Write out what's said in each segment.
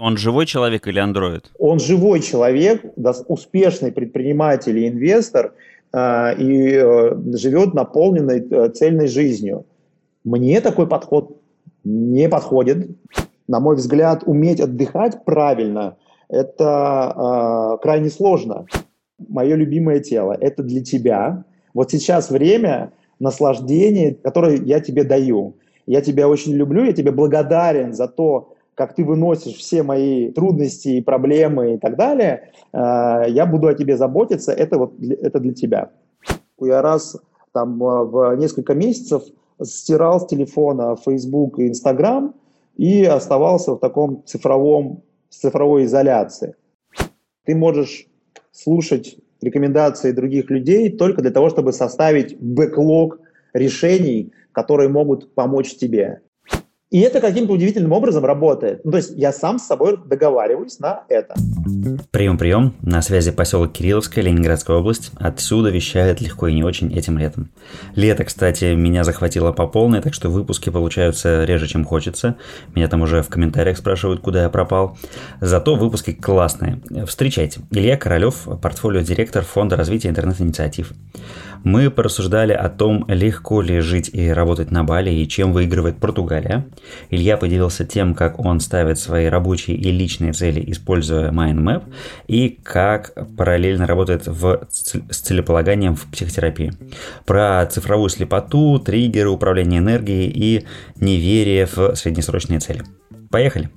Он живой человек или андроид? Он живой человек, успешный предприниматель и инвестор, а, и э, живет наполненной э, цельной жизнью. Мне такой подход не подходит. На мой взгляд, уметь отдыхать правильно – это э, крайне сложно. Мое любимое тело – это для тебя. Вот сейчас время наслаждения, которое я тебе даю. Я тебя очень люблю, я тебе благодарен за то, как ты выносишь все мои трудности и проблемы и так далее, э, я буду о тебе заботиться, это вот это для тебя. Я раз там э, в несколько месяцев стирал с телефона Facebook и Instagram и оставался в таком цифровом, цифровой изоляции. Ты можешь слушать рекомендации других людей только для того, чтобы составить бэклог решений, которые могут помочь тебе. И это каким-то удивительным образом работает. Ну, то есть я сам с собой договариваюсь на это. Прием, прием. На связи поселок Кирилловская, Ленинградская область. Отсюда вещает легко и не очень этим летом. Лето, кстати, меня захватило по полной, так что выпуски получаются реже, чем хочется. Меня там уже в комментариях спрашивают, куда я пропал. Зато выпуски классные. Встречайте. Илья Королев, портфолио-директор Фонда развития интернет-инициатив. Мы порассуждали о том, легко ли жить и работать на Бали и чем выигрывает Португалия. Илья поделился тем, как он ставит свои рабочие и личные цели, используя MindMap, и как параллельно работает в, с целеполаганием в психотерапии. Про цифровую слепоту, триггеры, управление энергией и неверие в среднесрочные цели. Поехали!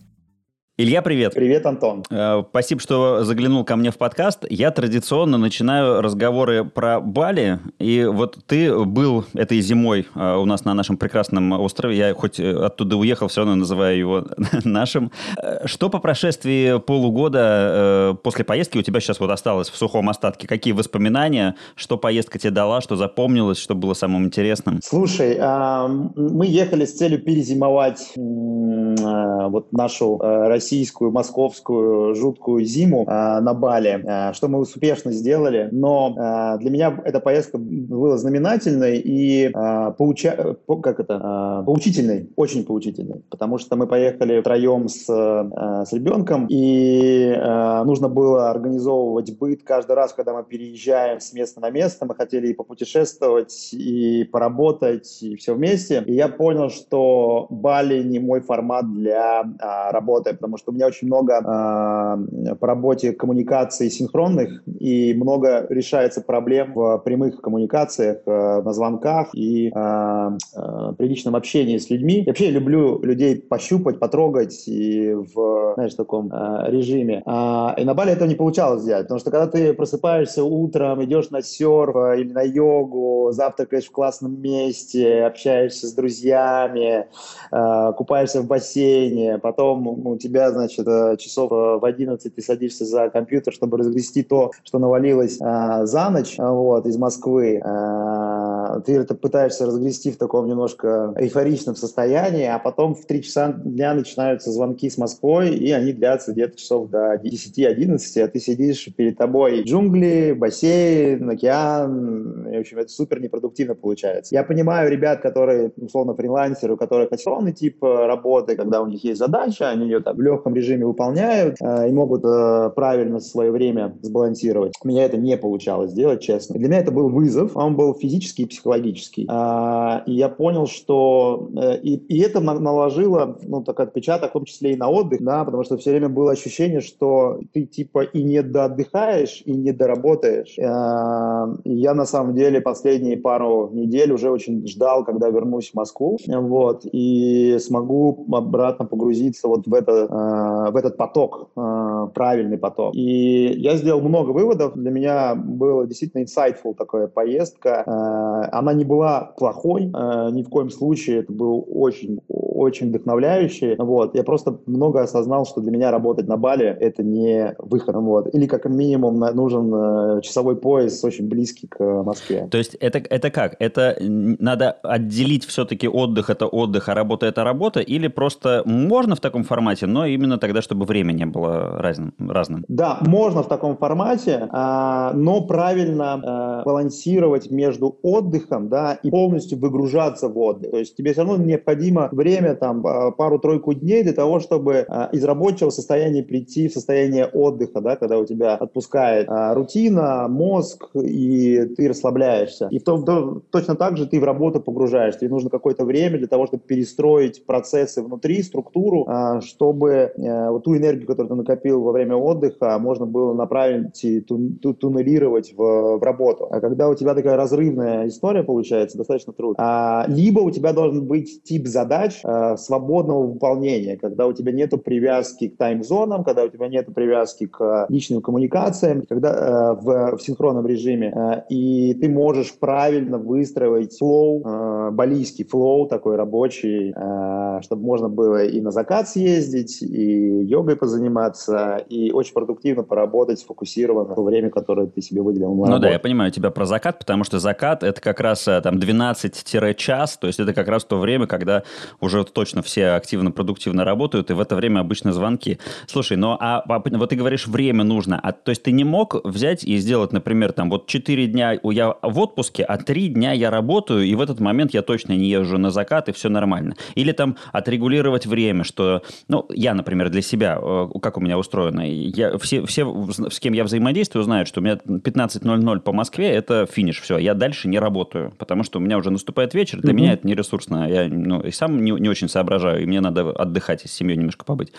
Илья, привет. Привет, Антон. Э, спасибо, что заглянул ко мне в подкаст. Я традиционно начинаю разговоры про Бали. И вот ты был этой зимой э, у нас на нашем прекрасном острове. Я хоть оттуда уехал, все равно называю его нашим. Э, что по прошествии полугода после поездки у тебя сейчас вот осталось в сухом остатке? Какие воспоминания? Что поездка тебе дала? Что запомнилось? Что было самым интересным? Слушай, а, мы ехали с целью перезимовать вот нашу Россию российскую, московскую жуткую зиму э, на Бали, э, что мы успешно сделали. Но э, для меня эта поездка была знаменательной и э, поуча... как это? Э, поучительной, очень поучительной, потому что мы поехали втроем с, э, с ребенком, и э, нужно было организовывать быт каждый раз, когда мы переезжаем с места на место. Мы хотели и попутешествовать, и поработать, и все вместе. И я понял, что Бали не мой формат для э, работы, потому потому что у меня очень много э, по работе коммуникаций синхронных и много решается проблем в прямых коммуникациях, э, на звонках и э, э, при личном общении с людьми. Я вообще люблю людей пощупать, потрогать и в, знаешь, таком э, режиме. А, и на Бали этого не получалось сделать, потому что когда ты просыпаешься утром, идешь на серф э, или на йогу, завтракаешь в классном месте, общаешься с друзьями, э, купаешься в бассейне, потом у тебя тебя, значит, э, часов э, в 11 ты садишься за компьютер, чтобы разгрести то, что навалилось а, за ночь, вот, из Москвы. А, ты это пытаешься разгрести в таком немножко эйфоричном состоянии, а потом в 3 часа дня начинаются звонки с Москвой, и они длятся где-то часов до 10-11, а ты сидишь перед тобой джунгли, бассейн, океан, и, в общем, это супер непродуктивно получается. Я понимаю ребят, которые, условно, фрилансеры, у которых операционный тип работы, когда у них есть задача, они ее там легком режиме выполняют э, и могут э, правильно свое время сбалансировать. У меня это не получалось сделать, честно. Для меня это был вызов, он был физический и психологический. Э, и я понял, что э, и, и это наложило ну, так, отпечаток, в том числе и на отдых, да, потому что все время было ощущение, что ты типа и не доотдыхаешь, и не доработаешь. Э, я на самом деле последние пару недель уже очень ждал, когда вернусь в Москву, вот, и смогу обратно погрузиться вот в это Э, в этот поток, э, правильный поток. И я сделал много выводов. Для меня была действительно insightful такая поездка. Э, она не была плохой, ни в коем случае. Это был очень, очень вдохновляющий. Вот. Я просто много осознал, что для меня работать на Бали — это не выход. Вот. Или как минимум нужен часовой пояс очень близкий к Москве. То есть это, это как? Это надо отделить все-таки отдых — это отдых, а работа — это работа? Или просто можно в таком формате, но именно тогда, чтобы время не было разным. разным. Да, можно в таком формате, а, но правильно а, балансировать между отдыхом да, и полностью выгружаться в отдых. То есть тебе все равно необходимо время время, там, пару-тройку дней для того, чтобы из рабочего состояния прийти в состояние отдыха, да, когда у тебя отпускает рутина, мозг, и ты расслабляешься. И в то, точно так же ты в работу погружаешься. Тебе нужно какое-то время для того, чтобы перестроить процессы внутри, структуру, чтобы вот ту энергию, которую ты накопил во время отдыха, можно было направить и туннелировать в, в работу. А когда у тебя такая разрывная история получается, достаточно трудно. А, либо у тебя должен быть тип задач а, свободного выполнения, когда у тебя нет привязки к таймзонам, когда у тебя нет привязки к личным коммуникациям, когда а, в, в синхронном режиме, а, и ты можешь правильно выстроить flow, а, балийский flow такой рабочий, а, чтобы можно было и на закат съездить, и йогой позаниматься, и очень продуктивно поработать, сфокусированно в то время, которое ты себе выделил на Ну да, я понимаю тебя про закат, потому что закат это как раз э, там 12-час, то есть это как раз то время, когда уже точно все активно, продуктивно работают, и в это время обычно звонки. Слушай, ну а вот ты говоришь, время нужно, а то есть ты не мог взять и сделать, например, там вот 4 дня я в отпуске, а 3 дня я работаю, и в этот момент я точно не езжу на закат, и все нормально. Или там отрегулировать время, что, ну, я, например, для себя, э, как у меня устроено, я, все, все, с кем я взаимодействую, знают, что у меня 15.00 по Москве – это финиш, все, я дальше не работаю, потому что у меня уже наступает вечер, для mm-hmm. меня это не ресурсно, я ну, и сам не, не очень соображаю, и мне надо отдыхать и с семьей немножко побыть.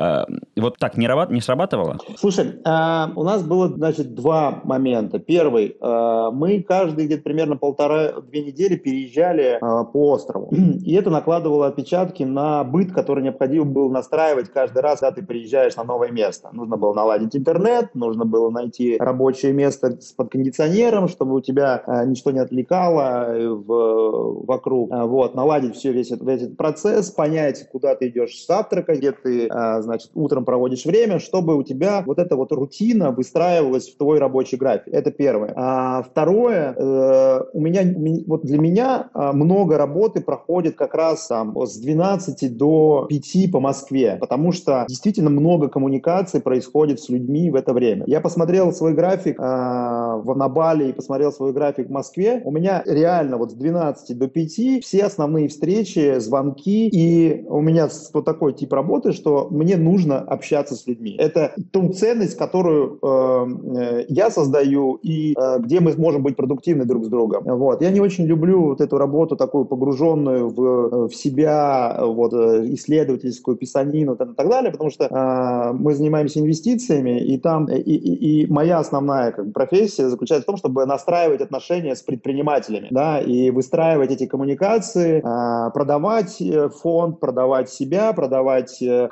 А, вот так не, срабатывало? Слушай, а, у нас было, значит, два момента. Первый, а, мы каждый где-то примерно полтора-две недели переезжали по острову, и это накладывало отпечатки на быт, который необходимо было настраивать каждый раз, когда ты приезжаешь на новое место. Нужно было наладить интернет, нужно было найти рабочее место с под кондиционером, чтобы у тебя ничто не отвлекало э, в, вокруг. Вот, наладить все, весь этот, весь этот процесс, понять, куда ты идешь завтракать, где ты значит, утром проводишь время, чтобы у тебя вот эта вот рутина выстраивалась в твой рабочий график. Это первое. А второе, э, у меня, вот для меня э, много работы проходит как раз там с 12 до 5 по Москве, потому что действительно много коммуникаций происходит с людьми в это время. Я посмотрел свой график э, на Бали и посмотрел свой график в Москве. У меня реально вот с 12 до 5 все основные встречи, звонки, и у меня вот такой тип работы, что мне нужно общаться с людьми. Это ту ценность, которую э, я создаю и э, где мы можем быть продуктивны друг с другом. Вот. Я не очень люблю вот эту работу такую погруженную в, в себя, вот, э, исследовательскую писанину и так далее, потому что э, мы занимаемся инвестициями, и там и, и, и моя основная как профессия заключается в том, чтобы настраивать отношения с предпринимателями, да, и выстраивать эти коммуникации, э, продавать э, фонд, продавать себя, продавать э,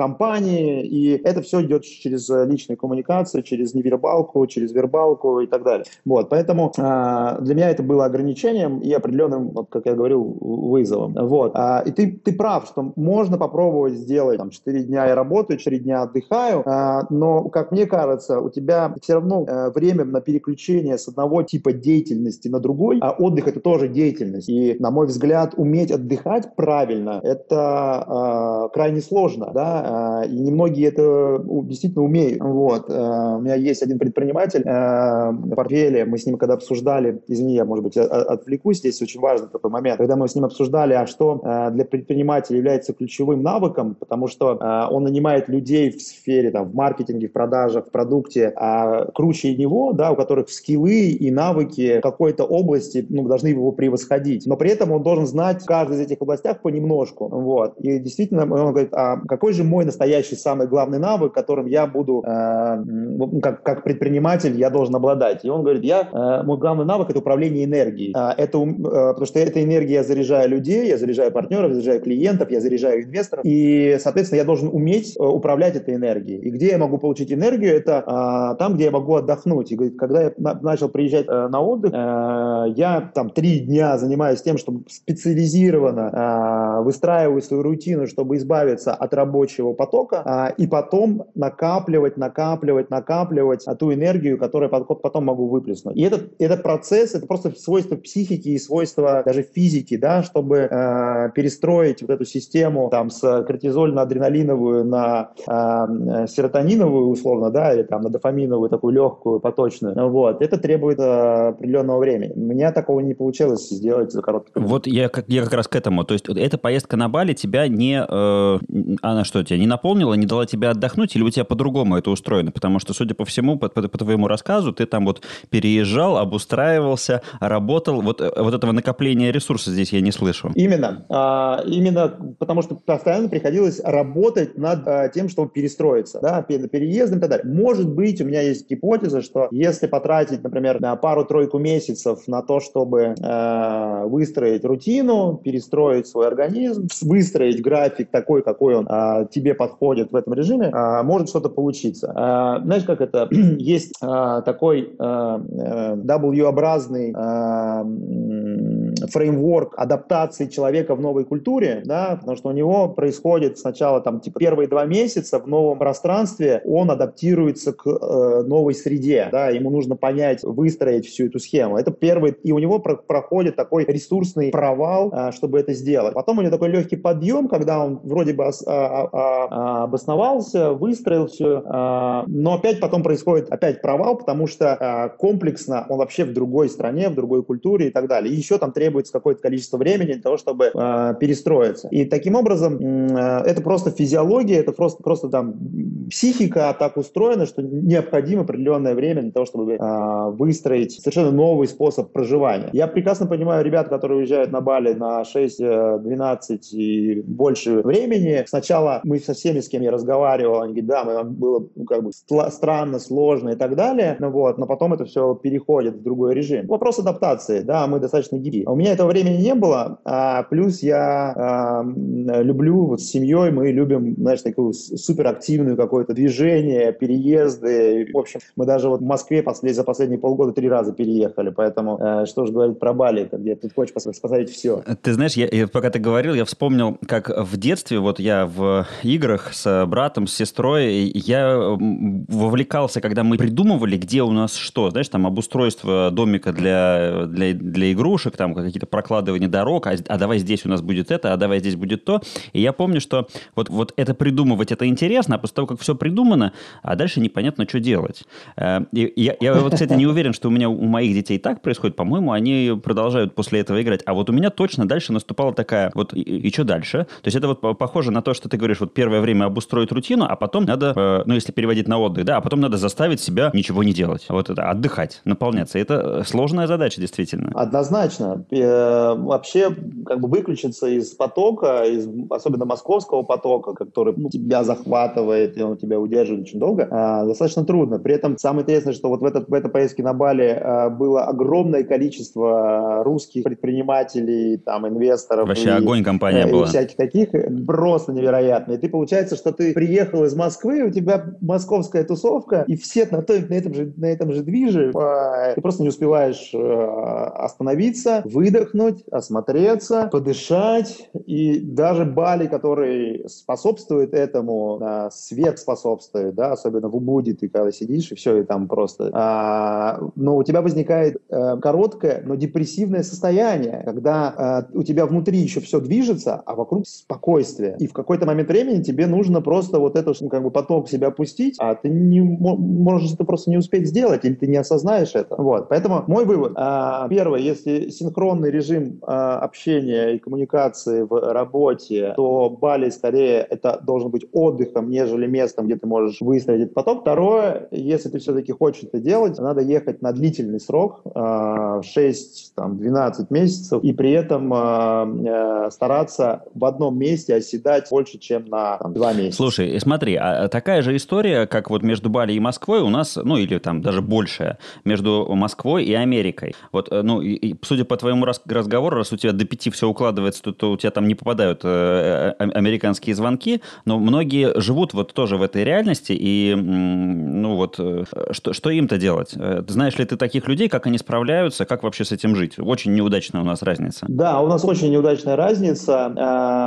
компании, и это все идет через э, личные коммуникации, через невербалку, через вербалку и так далее. Вот, поэтому э, для меня это было ограничением и определенным, вот, как я говорил, вызовом. Вот, а, и ты, ты прав, что можно попробовать сделать, там, 4 дня я работаю, 4 дня отдыхаю, а, но, как мне кажется, у тебя все равно а, время на переключение с одного типа деятельности на другой, а отдых это тоже деятельность. И, на мой взгляд, уметь отдыхать правильно, это а, крайне сложно, да, и немногие это действительно умеют. Вот. Э, у меня есть один предприниматель э, в портфеле, мы с ним когда обсуждали, извини, я, может быть, отвлекусь, здесь очень важный такой момент, когда мы с ним обсуждали, а что э, для предпринимателя является ключевым навыком, потому что он нанимает людей в сфере, там, в маркетинге, в продажах, в продукте, а круче него, да, у которых скиллы и навыки какой-то области ну, должны его превосходить. Но при этом он должен знать в каждой из этих областях понемножку. Вот. И действительно, он говорит, а какой же мой настоящий самый главный навык, которым я буду, э, как, как предприниматель, я должен обладать. И он говорит, я, э, мой главный навык – это управление энергией. Э, это, э, потому что этой энергией я заряжаю людей, я заряжаю партнеров, я заряжаю клиентов, я заряжаю инвесторов. И, соответственно, я должен уметь э, управлять этой энергией. И где я могу получить энергию, это э, там, где я могу отдохнуть. И говорит, когда я на, начал приезжать э, на отдых, э, я там три дня занимаюсь тем, чтобы специализированно э, выстраиваю свою рутину, чтобы избавиться от рабочего потока, а, и потом накапливать, накапливать, накапливать ту энергию, которую потом могу выплеснуть. И этот, этот процесс, это просто свойство психики и свойство даже физики, да, чтобы э, перестроить вот эту систему там с кортизольно-адреналиновую на э, серотониновую условно, да, или там на дофаминовую такую легкую, поточную. Вот. Это требует э, определенного времени. У меня такого не получилось сделать за короткое время. Вот я как, я как раз к этому. То есть эта поездка поездка на Бали тебя не... Э, она что, тебя не наполнила, не дала тебе отдохнуть, или у тебя по-другому это устроено? Потому что, судя по всему, по, по, по твоему рассказу, ты там вот переезжал, обустраивался, работал. Вот, э, вот этого накопления ресурсов здесь я не слышу. Именно. А, именно потому что постоянно приходилось работать над а, тем, чтобы перестроиться, да, переездом и так далее. Может быть, у меня есть гипотеза, что если потратить, например, на пару-тройку месяцев на то, чтобы э, выстроить рутину, перестроить свой организм, выстроить график такой, какой он э, тебе подходит в этом режиме, э, может что-то получиться. Э, знаешь, как это? есть э, такой э, W-образный фреймворк адаптации человека в новой культуре, да, потому что у него происходит сначала там типа первые два месяца в новом пространстве, он адаптируется к э, новой среде, да, ему нужно понять, выстроить всю эту схему. Это первый, и у него про проходит такой ресурсный провал, э, чтобы это сделать. Потом у него такой легкий подъем, когда он вроде бы ос, а, а, а, обосновался, выстроил все, э, но опять потом происходит опять провал, потому что э, комплексно он вообще в другой стране, в другой культуре и так далее. И еще там требуется какое-то количество времени для того, чтобы э, перестроиться. И таким образом э, это просто физиология, это просто, просто там психика так устроена, что необходимо определенное время для того, чтобы э, выстроить совершенно новый способ проживания. Я прекрасно понимаю ребят, которые уезжают на Бали на 6, 12 и больше времени. Сначала мы со всеми, с кем я разговаривал, они говорят, да, мы, было ну, как бы странно, сложно и так далее, ну, вот, но потом это все переходит в другой режим. Вопрос адаптации, да, мы достаточно гибкие. У меня этого времени не было, а плюс я а, люблю вот с семьей, мы любим, знаешь, такую суперактивную какое-то движение, переезды. В общем, мы даже вот в Москве послед, за последние полгода три раза переехали, поэтому э, что же говорить про Бали, где ты хочешь посмотреть все. Ты знаешь, я, пока ты говорил, я вспомнил, как в детстве, вот я в играх с братом, с сестрой, я вовлекался, когда мы придумывали, где у нас что, знаешь, там обустройство домика для, для, для игрушек, там какие-то прокладывания дорог, а, а давай здесь у нас будет это, а давай здесь будет то. И я помню, что вот, вот это придумывать, это интересно, а после того, как все придумано, а дальше непонятно, что делать. Э, и я, я вот, кстати, не уверен, что у меня у моих детей так происходит. По-моему, они продолжают после этого играть. А вот у меня точно дальше наступала такая, вот и, и что дальше? То есть это вот похоже на то, что ты говоришь, вот первое время обустроить рутину, а потом надо, э, ну, если переводить на отдых, да, а потом надо заставить себя ничего не делать. Вот это, отдыхать, наполняться. Это сложная задача, действительно. Однозначно. Э, вообще, как бы выключиться из потока, из, особенно московского потока, который ну, тебя захватывает, и он тебя удерживает очень долго, э, достаточно трудно. При этом самое интересное, что вот в, этот, в этой поездке на Бали э, было огромное количество русских предпринимателей, там, инвесторов. Вообще и, огонь компания была. И всяких таких, просто невероятно. И ты, получается, что ты приехал из Москвы, у тебя московская тусовка, и все на, на, этом, же, на этом же движе, ты просто не успеваешь остановиться, выдохнуть, осмотреться, подышать. И даже Бали, который способствует этому, да, свет способствует, да, особенно в Убуде ты когда сидишь, и все, и там просто... А, но у тебя возникает а, короткое, но депрессивное состояние, когда а, у тебя внутри еще все движется, а вокруг спокойствие. И в какой-то момент времени тебе нужно просто вот этот ну, как бы поток себя пустить, а ты не можешь это просто не успеть сделать, или ты не осознаешь это. Вот. Поэтому мой вывод. А, первое, если синхронный режим а, общения и коммуникации в работе, то Бали скорее это должен быть отдыхом, нежели местом, где ты можешь выстроить этот поток. Второе, если ты все-таки хочешь это делать, надо ехать на длительный срок, 6-12 а, месяцев, и при этом а, стараться в одном месте оседать больше, чем на там, 2 месяца. Слушай, смотри, а такая же история, как вот между Бали и Москвой у нас, ну или там даже большая, между Москвой и Америкой. Вот, э, ну, и, судя по твоему разговору, раз у тебя до пяти все укладывается, то, то у тебя там не попадают э, э американские звонки, но многие живут вот тоже в этой реальности, и, ну вот, э, что, что им-то делать? Знаешь ли ты таких людей, как они справляются, как вообще с этим жить? Очень неудачная у нас разница. Да, у нас очень неудачная разница.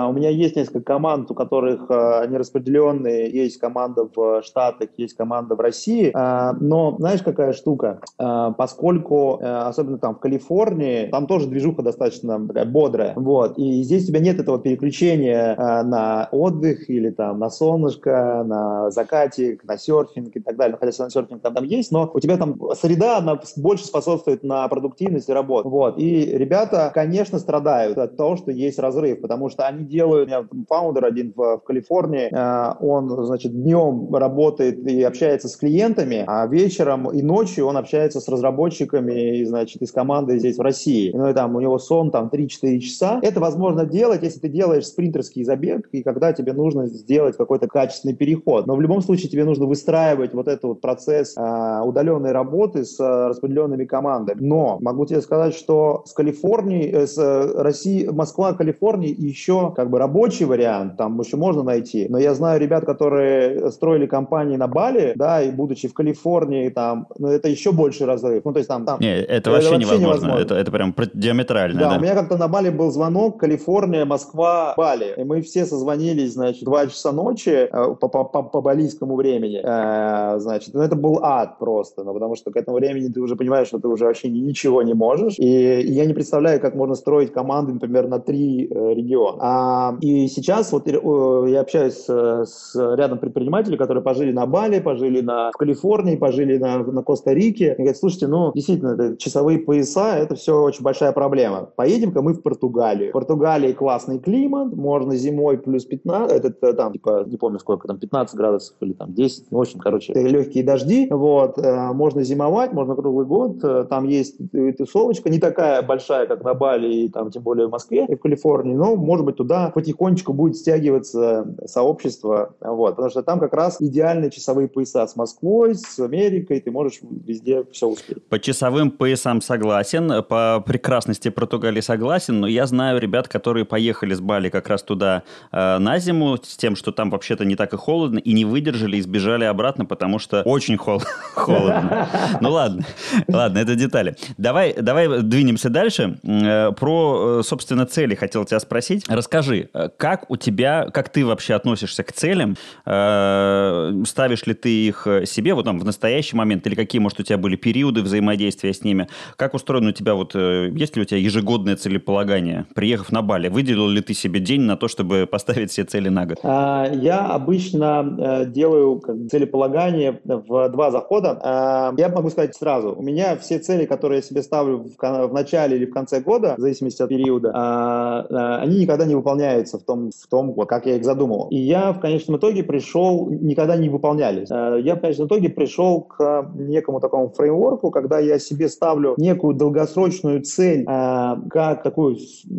У меня есть несколько команд, у которых они распределенные. Есть команда в Штатах, есть команда в России. Но знаешь, какая штука? Поскольку, особенно там в Калифорнии, там тоже тоже движуха достаточно такая бодрая. Вот. И здесь у тебя нет этого переключения э, на отдых или там на солнышко, на закатик, на серфинг и так далее. Хотя серфинг там, там есть, но у тебя там среда, она больше способствует на продуктивность и работу. Вот. И ребята, конечно, страдают от того, что есть разрыв, потому что они делают, у меня фаундер один в, в Калифорнии, э, он, значит, днем работает и общается с клиентами, а вечером и ночью он общается с разработчиками, и, значит, из команды здесь в России. Ну и там у него сон там 3-4 часа. Это возможно делать, если ты делаешь спринтерский забег, и когда тебе нужно сделать какой-то качественный переход. Но в любом случае тебе нужно выстраивать вот этот вот процесс э, удаленной работы с э, распределенными командами. Но могу тебе сказать, что с Калифорнией, э, с э, России, Москва, Калифорния еще как бы рабочий вариант, там еще можно найти. Но я знаю ребят, которые строили компании на Бали, да, и будучи в Калифорнии, там, ну, это еще больше разрыв. Ну, то есть там... там Не, это, это вообще, вообще невозможно. невозможно. Это, это прям диаметрально, да. Да, у меня как-то на Бали был звонок, Калифорния, Москва, Бали. И мы все созвонились, значит, 2 часа ночи э, по, по, по, по балийскому времени. Э, значит, ну, это был ад просто, ну, потому что к этому времени ты уже понимаешь, что ты уже вообще ничего не можешь. И, и я не представляю, как можно строить команды, например, на три э, региона. А, и сейчас вот э, я общаюсь с, с рядом предпринимателей, которые пожили на Бали, пожили на, в Калифорнии, пожили на, на Коста-Рике. И говорят, слушайте, ну, действительно, часовые пояса, это все очень большая проблема. Поедем-ка мы в Португалию. В Португалии классный климат, можно зимой плюс 15, это, это там, типа, не помню сколько, там 15 градусов или там 10, ну, в общем, короче, легкие дожди, вот, э, можно зимовать, можно круглый год, э, там есть тусовочка, не такая большая, как на Бали, и там, тем более в Москве и в Калифорнии, но, может быть, туда потихонечку будет стягиваться сообщество, вот, потому что там как раз идеальные часовые пояса с Москвой, с Америкой, ты можешь везде все успеть. По часовым поясам согласен, по прекрасности Португалии согласен, но я знаю ребят, которые поехали с Бали как раз туда э, на зиму, с тем, что там вообще-то не так и холодно, и не выдержали, и сбежали обратно, потому что очень хол- холодно. Ну ладно, ладно, это детали. Давай, давай двинемся дальше. Э, про, э, собственно, цели хотел тебя спросить. Расскажи, э, как у тебя, как ты вообще относишься к целям? Ставишь ли ты их себе вот там в настоящий момент, или какие, может, у тебя были периоды взаимодействия с ними? Как устроено у тебя, вот, есть ли у тебя ежегодное целеполагание? Приехав на Бали, выделил ли ты себе день на то, чтобы поставить все цели на год? А, я обычно делаю как, целеполагание в два захода. А, я могу сказать сразу, у меня все цели, которые я себе ставлю в, начале или в конце года, в зависимости от периода, а, они никогда не выполняются в том, в том вот, как я их задумывал. И я в конечном итоге пришел, никогда не выполнялись. Я в конечном итоге пришел к некому такому фреймворку, когда я себе ставлю некую долгосрочную цель, а, как такую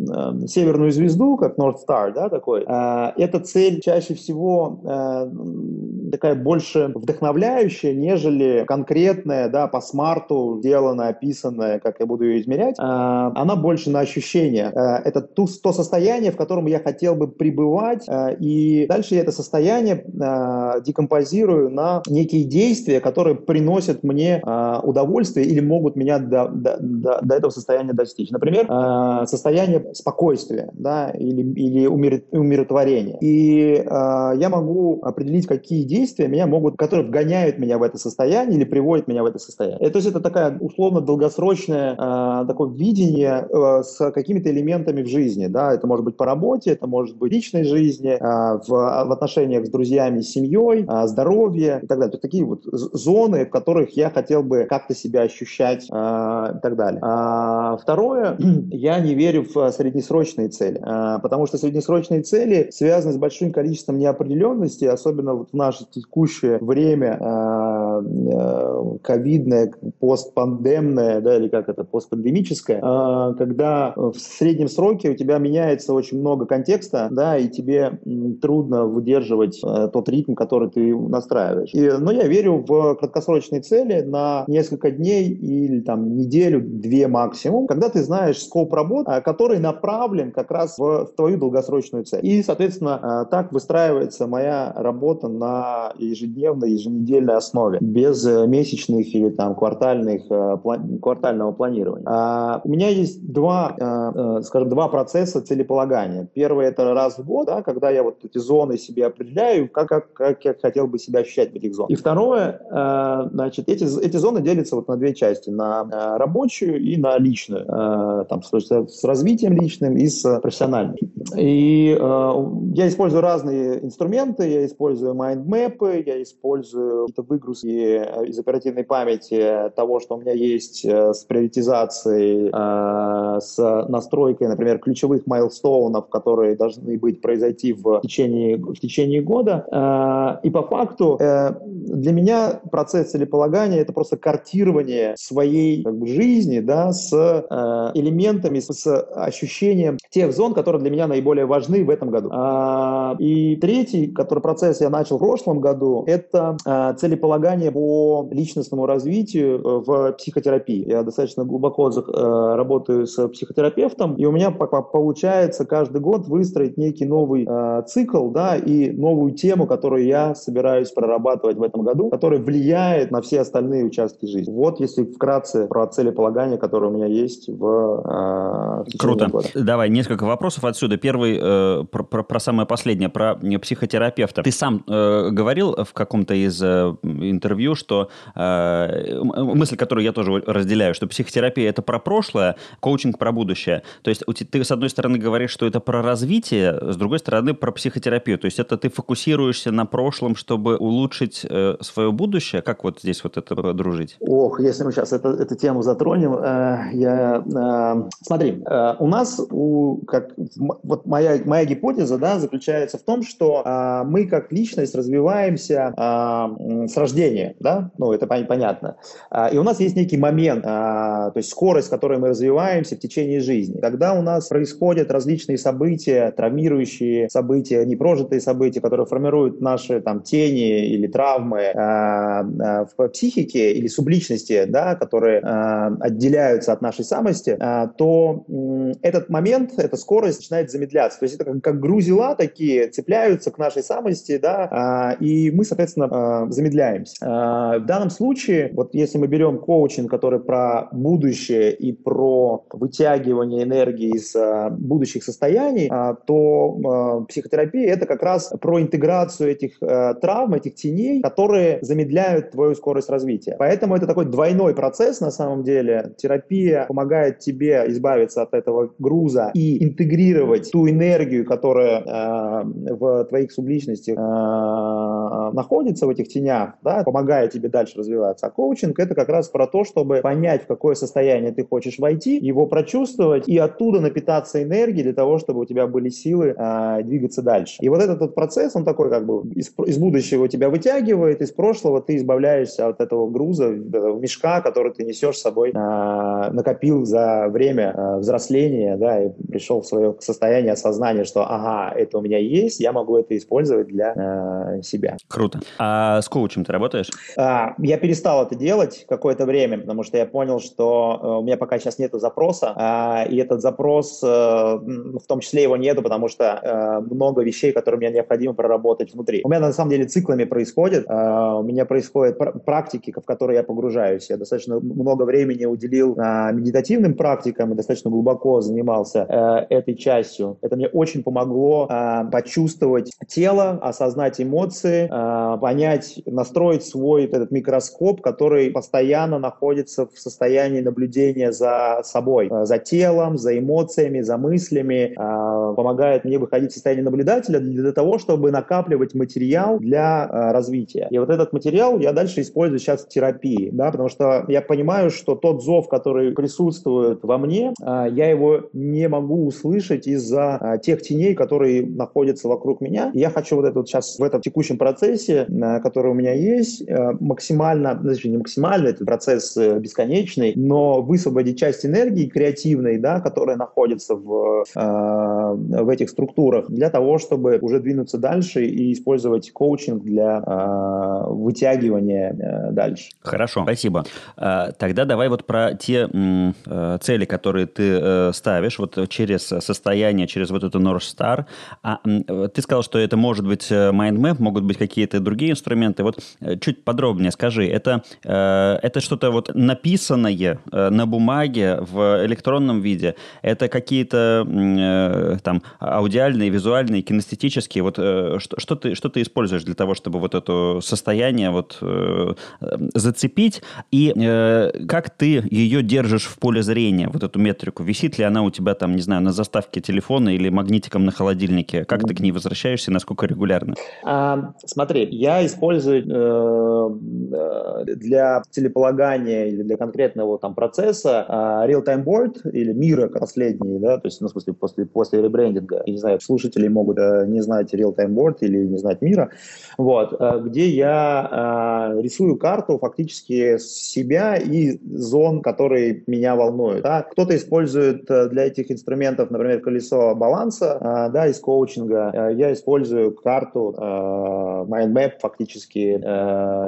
а, северную звезду, как North Star, да, такой. А, эта цель чаще всего а, такая больше вдохновляющая, нежели конкретная, да, по смарту сделанная, описанная, как я буду ее измерять, а, она больше на ощущение. А, это ту, то состояние, в котором я хотел бы пребывать, а, и дальше я это состояние декомпозирую на некие действия, которые приносят мне удовольствие или могут меня до, до, до, до этого состояния достичь. Например, состояние спокойствия да, или, или умиротворения. И я могу определить, какие действия меня могут, которые вгоняют меня в это состояние или приводят меня в это состояние. То есть это такая условно долгосрочное э, такое видение э, с какими-то элементами в жизни. Да? Это может быть по работе, это может быть в личной жизни, э, в, в отношениях с друзьями, с семьей, э, здоровье и так далее. То есть такие вот зоны, в которых я хотел бы как-то себя ощущать э, и так далее. А, второе, я не верю в среднесрочные цели, э, потому что среднесрочные цели связаны с большим количеством неопределенности, особенно вот в наше текущее время э, э, ковидное, постпандемное, да, или как это, постпандемическое, э, когда в среднем сроке у тебя меняется очень много контекста, да, и тебе трудно выдерживать тот ритм, который ты настраиваешь. И, но я верю в краткосрочные цели на несколько дней или там неделю, две максимум, когда ты знаешь скоп работ, который направлен как раз в, твою долгосрочную цель. И, соответственно, так выстраивается моя работа на ежедневной, еженедельной основе, без э, месячных или там квартальных, э, квартального планирования. А у меня есть два, э, скажем, два процесса целеполагания. Первый это раз в год, да, когда я вот эти зоны себе определяю, как, как, как я хотел бы себя ощущать в этих зонах. И второе, значит, эти, эти зоны делятся вот на две части, на рабочую и на личную. Э, там, с развитием личным и с профессиональным. И э, я использую разные инструменты, я использую майндмэпы, я использую какие-то выгрузки э, из оперативной памяти того, что у меня есть э, с приоритизацией, э, с настройкой, например, ключевых майлстоунов, которые должны быть произойти в течение, в течение года. Э, и по факту э, для меня процесс целеполагания это просто картирование своей как бы, жизни да, с э, элементами, с, ощущением тех зон, которые для меня наиболее важны в этом году. А, и третий, который процесс я начал в прошлом году, это а, целеполагание по личностному развитию э, в психотерапии. Я достаточно глубоко работаю с психотерапевтом, и у меня получается каждый год выстроить некий новый цикл, да, и новую тему, которую я собираюсь прорабатывать в этом году, которая влияет на все остальные участки жизни. Вот, если вкратце про целеполагание, которое у меня есть в, э, Круто. Года. Давай, несколько вопросов отсюда. Первый э, про, про, про самое последнее, про психотерапевта. Ты сам э, говорил в каком-то из э, интервью, что э, мысль, которую я тоже разделяю, что психотерапия это про прошлое, коучинг про будущее. То есть ты с одной стороны говоришь, что это про развитие, с другой стороны про психотерапию. То есть это ты фокусируешься на прошлом, чтобы улучшить э, свое будущее. Как вот здесь вот это дружить? Ох, если мы сейчас это, эту тему затронем, э, я э, смотри, э, у нас у как вот моя моя гипотеза, да, заключается в том, что э, мы как личность развиваемся э, с рождения, да, ну это понятно, э, и у нас есть некий момент, то есть скорость, с которой мы развиваемся в течение жизни. Когда у нас происходят различные события, травмирующие события, непрожитые события, которые формируют наши там тени или травмы в психике или субличности, да, которые отделяются от нашей самости, э, то этот момент, эта скорость начинает замедляться. То есть это как, как грузила такие цепляются к нашей самости, да, э, и мы, соответственно, э, замедляемся. В данном случае, вот если мы берем коучинг, который про будущее и про вытягивание энергии из будущих состояний, то психотерапия это как раз про интеграцию этих травм, этих теней, которые замедляют твою скорость развития. Поэтому это такой двойной процесс на самом деле. Терапия помогает тебе избавиться от этого груза и интегрировать ту энергию, которая э, в твоих субличностях э, находится в этих тенях, да, помогая тебе дальше развиваться. А коучинг это как раз про то, чтобы понять, в какое состояние ты хочешь войти, его прочувствовать и оттуда напитаться энергией для того, чтобы у тебя были силы э, двигаться дальше. И вот этот вот процесс, он такой как бы из, из будущего тебя вытягивает, из прошлого ты избавляешься от этого груза, мешка, который ты несешь с собой, э, накопил за время э, взросления, да, и пришел в свое состояние осознания, что ага, это у меня есть, я могу это использовать для э, себя. Круто. А с коучем ты работаешь? А, я перестал это делать какое-то время, потому что я понял, что э, у меня пока сейчас нету запроса, а, и этот запрос, э, в том числе его нету, потому что э, много вещей, которые мне необходимо проработать внутри. У меня на самом деле циклами происходит. Э, у меня происходят пр- практики, в которые я погружаюсь. Я достаточно много времени уделил э, медитативным практикам и достаточно глубоко занимался э, этой частью. Это мне очень помогло э, почувствовать тело, осознать эмоции, э, понять, настроить свой этот микроскоп, который постоянно находится в состоянии наблюдения за собой, э, за телом, за эмоциями, за мыслями, э, помогает мне выходить в состояние наблюдателя для того, чтобы накапливать материал для э, развития. И вот этот материал я дальше использую сейчас в терапии, да, потому что я понимаю, что тот зов, который присутствует во мне, э, я его не могу услышать из-за э, тех теней, которые находятся вокруг меня. Я хочу вот это вот сейчас в этом текущем процессе, э, который у меня есть, максимально, значит, не максимально, это процесс э, бесконечный, но высвободить часть энергии креативной, да, которая находится в, в этих структурах, для того, чтобы уже двинуться дальше и использовать коучинг для вытягивания э, дальше. Хорошо, спасибо. А, тогда давай вот про те э, цели, которые ты э, ставишь, вот через состояние, через вот эту North Star. А, ты сказал, что это может быть mind map, могут быть какие-то другие инструменты. Вот чуть подробнее скажи, это, это что-то вот написанное на бумаге в электронном виде? Это какие-то там аудиальные, визуальные, кинестетические? Вот что, что, ты, что ты используешь для того, чтобы вот это состояние вот зацепить? И как ты ее держишь в поле поле зрения вот эту метрику? Висит ли она у тебя там, не знаю, на заставке телефона или магнитиком на холодильнике? Как ты к ней возвращаешься и насколько регулярно? А, смотри, я использую э, для целеполагания или для конкретного там процесса э, real-time board или мира последний, да, то есть, ну, в смысле, после, после ребрендинга. Я не знаю, слушатели могут э, не знать real-time board или не знать мира, вот, э, где я э, рисую карту фактически себя и зон, которые меня волнуют. Да. Кто-то использует э, для этих инструментов, например, колесо баланса, э, да, из коучинга. Э, я использую карту э, mind map фактически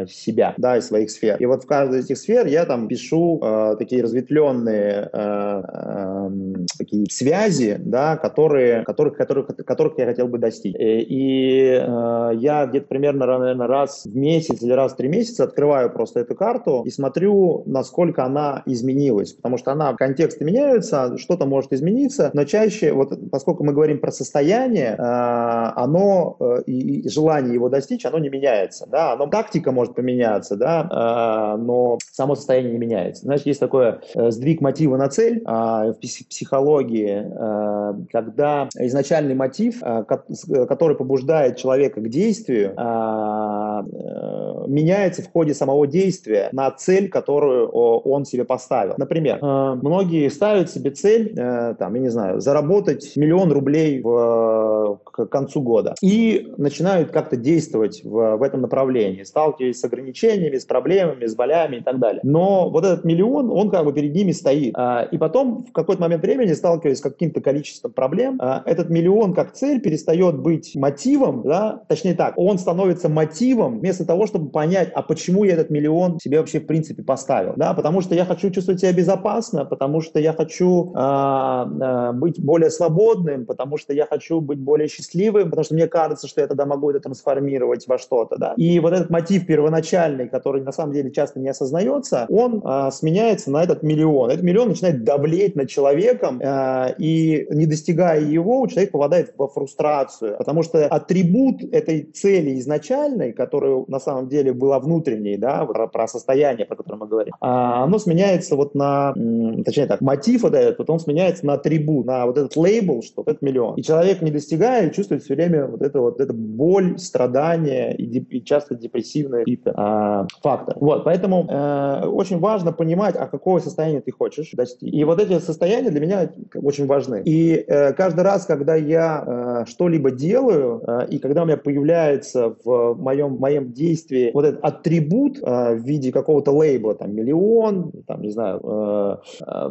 себя, да, из своих сфер. И вот в каждой из этих сфер я там пишу такие разветвленные э, э, такие связи, да, которые, которых, которых, которых я хотел бы достичь. И, и э, я где-то примерно, наверное, раз в месяц или раз в три месяца открываю просто эту карту и смотрю, насколько она изменилась, потому что она, контексты меняются, что-то может измениться, но чаще, вот поскольку мы говорим про состояние, э, оно э, и, желание его достичь, оно не меняется, да, оно, тактика может поменяться, да, э, но само состояние не меняется. Значит, есть такое сдвиг мотива на цель э, в психологии, когда изначальный мотив, который побуждает человека к действию, э, меняется в ходе самого действия на цель, которую он себе поставил. Например, многие ставят себе цель, э, там, я не знаю, заработать миллион рублей в, к концу года и начинают как-то действовать в, в этом направлении, сталкиваясь с ограничениями, с проблемами, с болями и так далее. Но вот этот миллион, он как бы перед ними стоит. А, и потом в какой-то момент времени, сталкиваясь с каким-то количеством проблем, а, этот миллион как цель перестает быть мотивом, да, точнее так, он становится мотивом вместо того, чтобы понять, а почему я этот миллион себе вообще в принципе поставил, да, потому что я хочу чувствовать себя безопасно, потому что я хочу а, быть более свободным, потому что я хочу быть более счастливым, потому что мне кажется, что я тогда могу это трансформировать во что-то, да. И вот этот мотив первоначальный, который на самом деле часто не осознается, он а, сменяется на этот миллион. Этот миллион начинает давлеть над человеком, а, и не достигая его, человек попадает во фрустрацию, потому что атрибут этой цели изначальной, которая на самом деле была внутренней, да, про, про состояние, про которое мы говорим, а, оно сменяется вот на, точнее так, мотив вот этот, вот он сменяется на атрибут, на вот этот лейбл, что этот миллион. И человек, не достигая, чувствует все время вот это вот это боль, страдания и, и часто депрессивные какие-то а, факторы. Вот, поэтому э, очень важно понимать, а какого состояния ты хочешь достичь. И вот эти состояния для меня очень важны. И э, каждый раз, когда я э, что-либо делаю, э, и когда у меня появляется в моем, моем действии вот этот атрибут э, в виде какого-то лейбла, там, миллион, там, не знаю, э,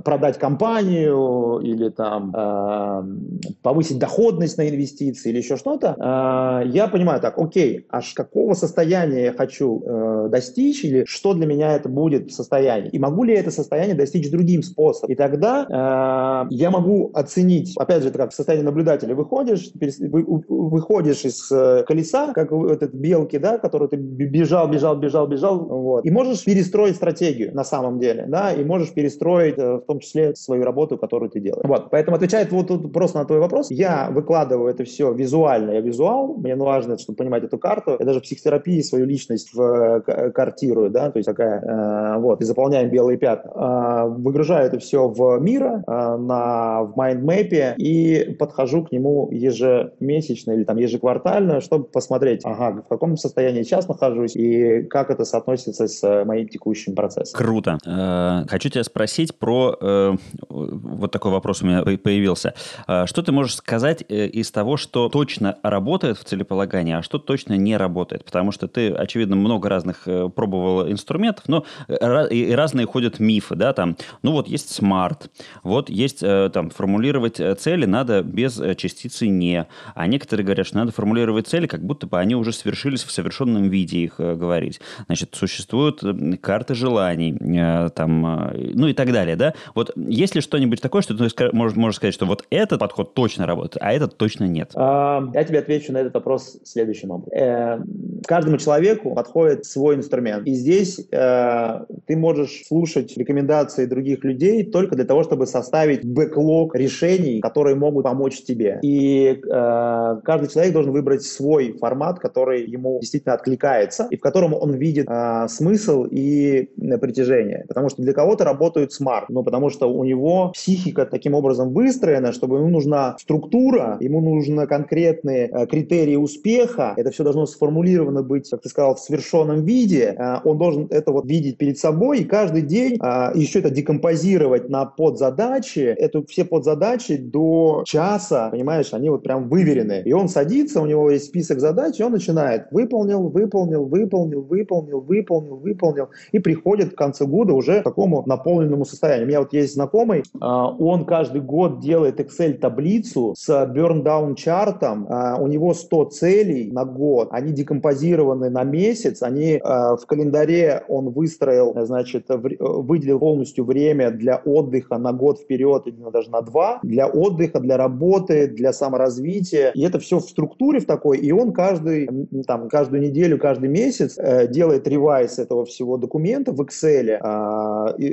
продать компанию или там э, повысить доходность на инвестиции или еще что-то, э, я понимаю так, окей, аж какого состояния я хочу э, достичь или что для меня это будет состояние, и могу ли это состояние достичь другим способом. И тогда э, я могу оценить, опять же, это как в состоянии наблюдателя, выходишь, вы, выходишь из э, колеса, как этот белки, да, который ты бежал, бежал, бежал, бежал, вот, и можешь перестроить стратегию на самом деле, да, и можешь перестроить э, в том числе свою работу, которую ты делаешь. Вот, поэтому отвечает вот тут просто на твой вопрос, я выкладываю это все визуально, я визуал, мне важно, чтобы понимать эту карту, я даже в психотерапии свою личность в э, картирую, да, то есть такая, э, вот, и заполняем белые пятна. Э, выгружаю это все в мира, э, на, в майндмэпе и подхожу к нему ежемесячно или там ежеквартально, чтобы посмотреть, ага, в каком состоянии сейчас нахожусь и как это соотносится с моим текущим процессом. Круто. Э, хочу тебя спросить про... Э, вот такой вопрос у меня появился. Э, что ты можешь сказать из того, что точно работает в целеполагании, а что точно не работает? Потому что ты, очевидно, много разных пробовал инструментов, но и разные ходят мифы, да, там, ну вот есть смарт, вот есть там формулировать цели надо без частицы «не», а некоторые говорят, что надо формулировать цели, как будто бы они уже свершились в совершенном виде их говорить. Значит, существуют карты желаний, там, ну и так далее, да? Вот есть ли что-нибудь такое, что ты можешь, можешь сказать, что вот этот подход точно работает, а этот точно нет? А, я тебе отвечу на этот вопрос следующим образом. Э, каждому человеку подходит свой инструмент И здесь э, ты можешь слушать рекомендации других людей только для того, чтобы составить бэклог решений, которые могут помочь тебе. И э, каждый человек должен выбрать свой формат, который ему действительно откликается, и в котором он видит смысл и притяжение. Потому что для кого-то работают смарт, но потому что у него психика таким образом выстроена, чтобы ему нужна структура, ему нужны конкретные э, критерии успеха, это все должно сформулировано быть, как ты сказал, в совершенном виде, э, он должен это вот видеть перед собой и каждый день э, еще это декомпозировать на подзадачи, это все подзадачи до часа, понимаешь, они вот прям выверены. И он садится, у него есть список задач, и он начинает. Выполнил, выполнил, выполнил, выполнил, выполнил, выполнил, и приходит к концу года уже к такому наполненному состоянию. У меня вот есть знакомый, он каждый год делает Excel-таблицу с burn-down чартом, у него 100 целей на год, они декомпозированы на месяц, они в календаре он выстроил, значит, выделил полностью время для отдыха на год вперед, или даже на два, для отдыха, для работы, для саморазвития. И это все в структуре в такой, и он каждый, там, каждую неделю, каждый месяц э, делает ревайс этого всего документа в Excel,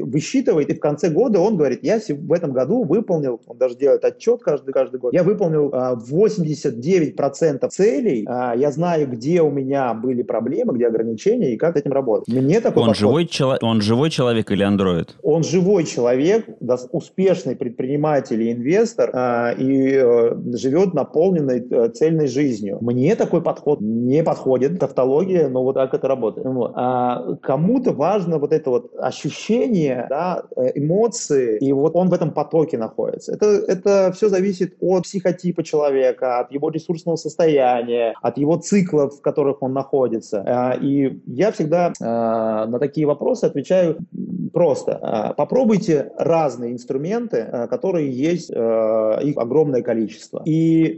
высчитывает, и в конце года он говорит, я в этом году выполнил, он даже делает отчет каждый, каждый год, я выполнил э, 89% целей, э, я знаю, где у меня были проблемы, где ограничения, и как с этим работать. Мне такой он, живой чело... он живой человек или андроид? Он живой человек, успешный предприниматель и инвестор, э, и э, живет наполненной э, цельной жизнью. Мне такой подход не подходит, тавтология, но вот так это работает. А кому-то важно вот это вот ощущение, да, эмоции, и вот он в этом потоке находится. Это, это все зависит от психотипа человека, от его ресурсного состояния, от его циклов, в которых он находится. А, и я всегда а, на такие вопросы отвечаю просто. А, попробуйте разные инструменты, которые есть, их огромное количество. И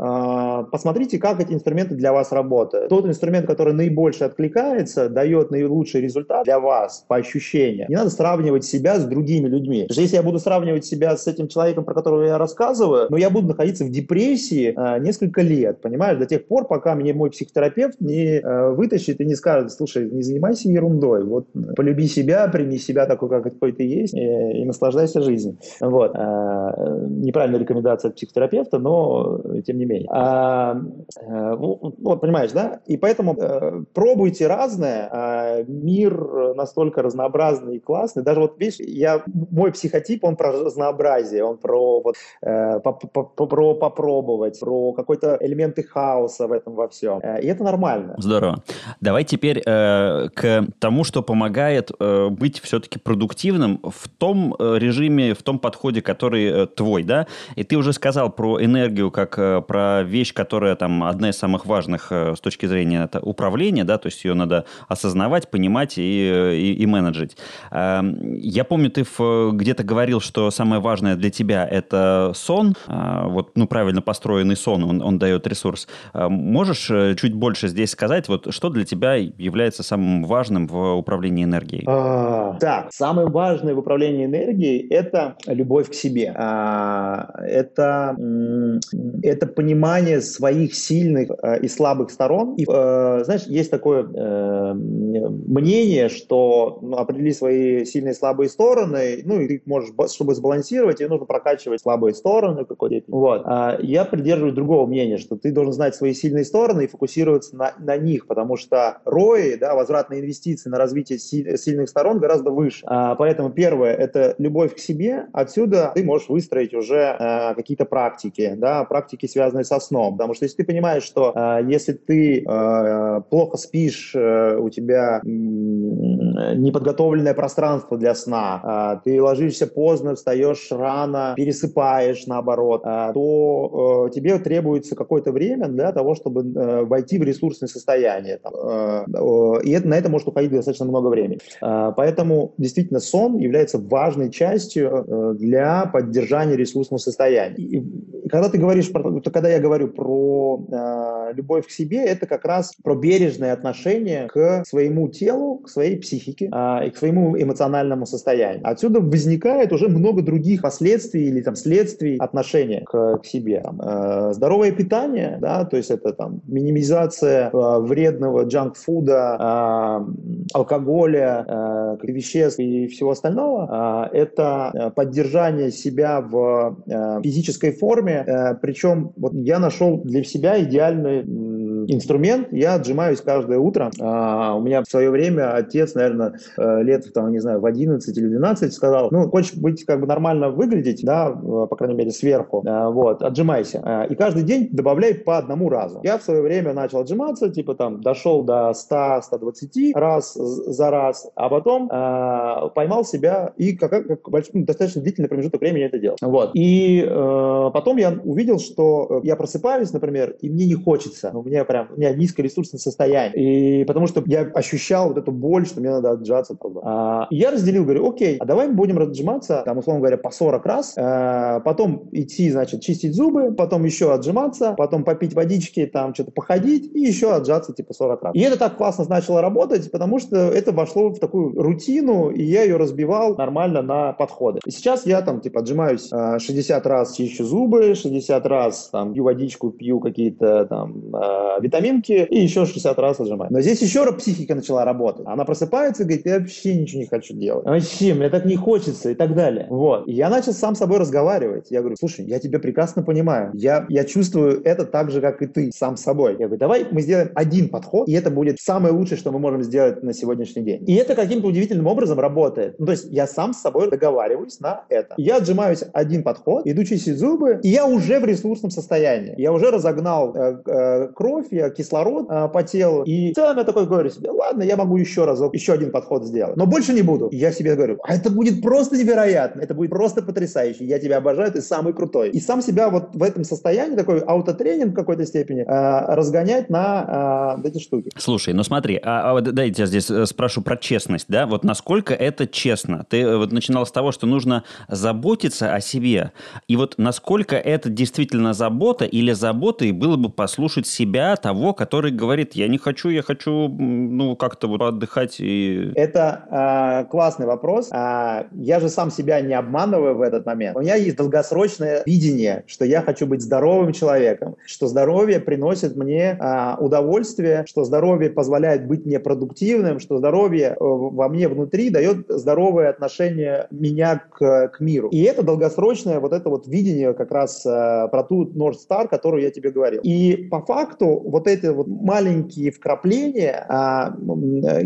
посмотрите, как эти инструменты для вас работают. Тот инструмент, который наибольше откликается, дает наилучший результат для вас по ощущениям. Не надо сравнивать себя с другими людьми. Потому что если я буду сравнивать себя с этим человеком, про которого я рассказываю, но я буду находиться в депрессии несколько лет, понимаешь, до тех пор, пока мне мой психотерапевт не вытащит и не скажет, слушай, не занимайся ерундой, вот полюби себя, прими себя такой, какой ты есть, и, и наслаждайся жизнью. Вот. Э, неправильная рекомендация от психотерапевта, но тем не менее. А, э, вот, понимаешь, да? И поэтому э, пробуйте разное, а мир настолько разнообразный и классный. Даже вот, видишь, я, мой психотип, он про разнообразие, он про, вот, э, про попробовать, про какой-то элементы хаоса в этом во всем. Э, и это нормально. Здорово. Давай теперь э, к тому, что помогает э, быть все-таки продуктивным в том э, режиме, в том подходе, который э, твой, да? И ты уже сказал про энергию как э, про вещь, которая там одна из самых важных с точки зрения управления, да, то есть ее надо осознавать, понимать и, и, и менеджить. Эм, я помню, ты где-то говорил, что самое важное для тебя это сон, вот, ну, правильно построенный сон, он, он дает ресурс. Можешь чуть больше здесь сказать, вот, что для тебя является самым важным в управлении энергией? А, так, самое важное в управлении энергией – это любовь к себе. А, это, это понимание своих сильных и слабых сторон. И, э, знаешь, есть такое э, мнение, что ну, определи свои сильные и слабые стороны, ну, и ты можешь, чтобы сбалансировать, тебе нужно прокачивать слабые стороны какой-то. Вот. А я придерживаюсь другого мнения, что ты должен знать свои сильные стороны и фокусироваться на, на них, потому что ROI, да, возвратные инвестиции на развитие си, сильных сторон гораздо выше. А, поэтому первое – это любовь к себе. Отсюда ты можешь выстроить уже а, какие-то практики, да, практики, связанные со сном. Потому что если ты понимаешь, что а, если ты э, плохо спишь, э, у тебя неподготовленное пространство для сна, э, ты ложишься поздно, встаешь рано, пересыпаешь наоборот, э, то э, тебе требуется какое-то время для того, чтобы э, войти в ресурсное состояние. Там, э, э, и это, на это может уходить достаточно много времени. Э, поэтому действительно сон является важной частью э, для поддержания ресурсного состояния. И когда ты говоришь, про, когда я говорю про э, любовь к себе, это как раз про бережное отношение к своему телу, к своей психике э, и к своему эмоциональному состоянию. Отсюда возникает уже много других последствий или там следствий отношения к, к себе. Там, э, здоровое питание, да, то есть это там минимизация э, вредного джанк-фуда, э, алкоголя, э, веществ и всего остального, э, это э, поддержание себя в э, физической форме, э, причем вот я нашел для себя идеальный инструмент. Я отжимаюсь каждое утро. А, у меня в свое время отец, наверное, э, лет, там, не знаю, в 11 или 12 сказал, ну, хочешь быть как бы нормально выглядеть, да, по крайней мере, сверху, э, вот, отжимайся. Э, и каждый день добавляй по одному разу. Я в свое время начал отжиматься, типа там дошел до 100-120 раз за раз, а потом э, поймал себя и как, как большой, ну, достаточно длительный промежуток времени это делал. Вот. И э, потом я увидел, что я просыпаюсь, например, и мне не хочется. У меня прям, у меня низкоресурсное состояние. И потому что я ощущал вот эту боль, что мне надо отжаться. А, я разделил, говорю, окей, а давай мы будем отжиматься, там, условно говоря, по 40 раз, а, потом идти, значит, чистить зубы, потом еще отжиматься, потом попить водички, там, что-то походить и еще отжаться, типа, 40 раз. И это так классно начало работать, потому что это вошло в такую рутину, и я ее разбивал нормально на подходы. И сейчас я там, типа, отжимаюсь 60 а, раз чищу зубы, 60 раз там пью водичку, пью какие-то там витаминки и еще 60 раз отжимаю. Но здесь еще раз психика начала работать. Она просыпается и говорит, я вообще ничего не хочу делать. Вообще, мне так не хочется и так далее. Вот. И я начал сам с собой разговаривать. Я говорю, слушай, я тебя прекрасно понимаю. Я, я чувствую это так же, как и ты, сам собой. Я говорю, давай мы сделаем один подход, и это будет самое лучшее, что мы можем сделать на сегодняшний день. И это каким-то удивительным образом работает. Ну, то есть я сам с собой договариваюсь на это. Я отжимаюсь один подход, иду чистить зубы, и я уже в ресурсном состоянии. Я уже разогнал э, э, кровь, я кислород э, по телу. И в целом я такой говорю себе, ладно, я могу еще разок, еще один подход сделать. Но больше не буду. И я себе говорю, а это будет просто невероятно, это будет просто потрясающе. Я тебя обожаю, ты самый крутой. И сам себя вот в этом состоянии, такой аутотренинг в какой-то степени, э, разгонять на э, эти штуки. Слушай, ну смотри, а, а дайте я здесь э, спрошу про честность, да, вот насколько это честно? Ты э, вот начинал с того, что нужно заботиться о себе, и вот насколько это действительно забота или забота, и было бы послушать себя, того, который говорит, я не хочу, я хочу, ну, как-то вот отдыхать и... Это э, классный вопрос. А, я же сам себя не обманываю в этот момент. У меня есть долгосрочное видение, что я хочу быть здоровым человеком, что здоровье приносит мне а, удовольствие, что здоровье позволяет быть мне продуктивным, что здоровье э, во мне внутри дает здоровое отношение меня к, к миру. И это долгосрочное вот это вот видение как раз а, про ту North Star, которую я тебе говорил. И по факту вот эти вот маленькие вкрапления, а,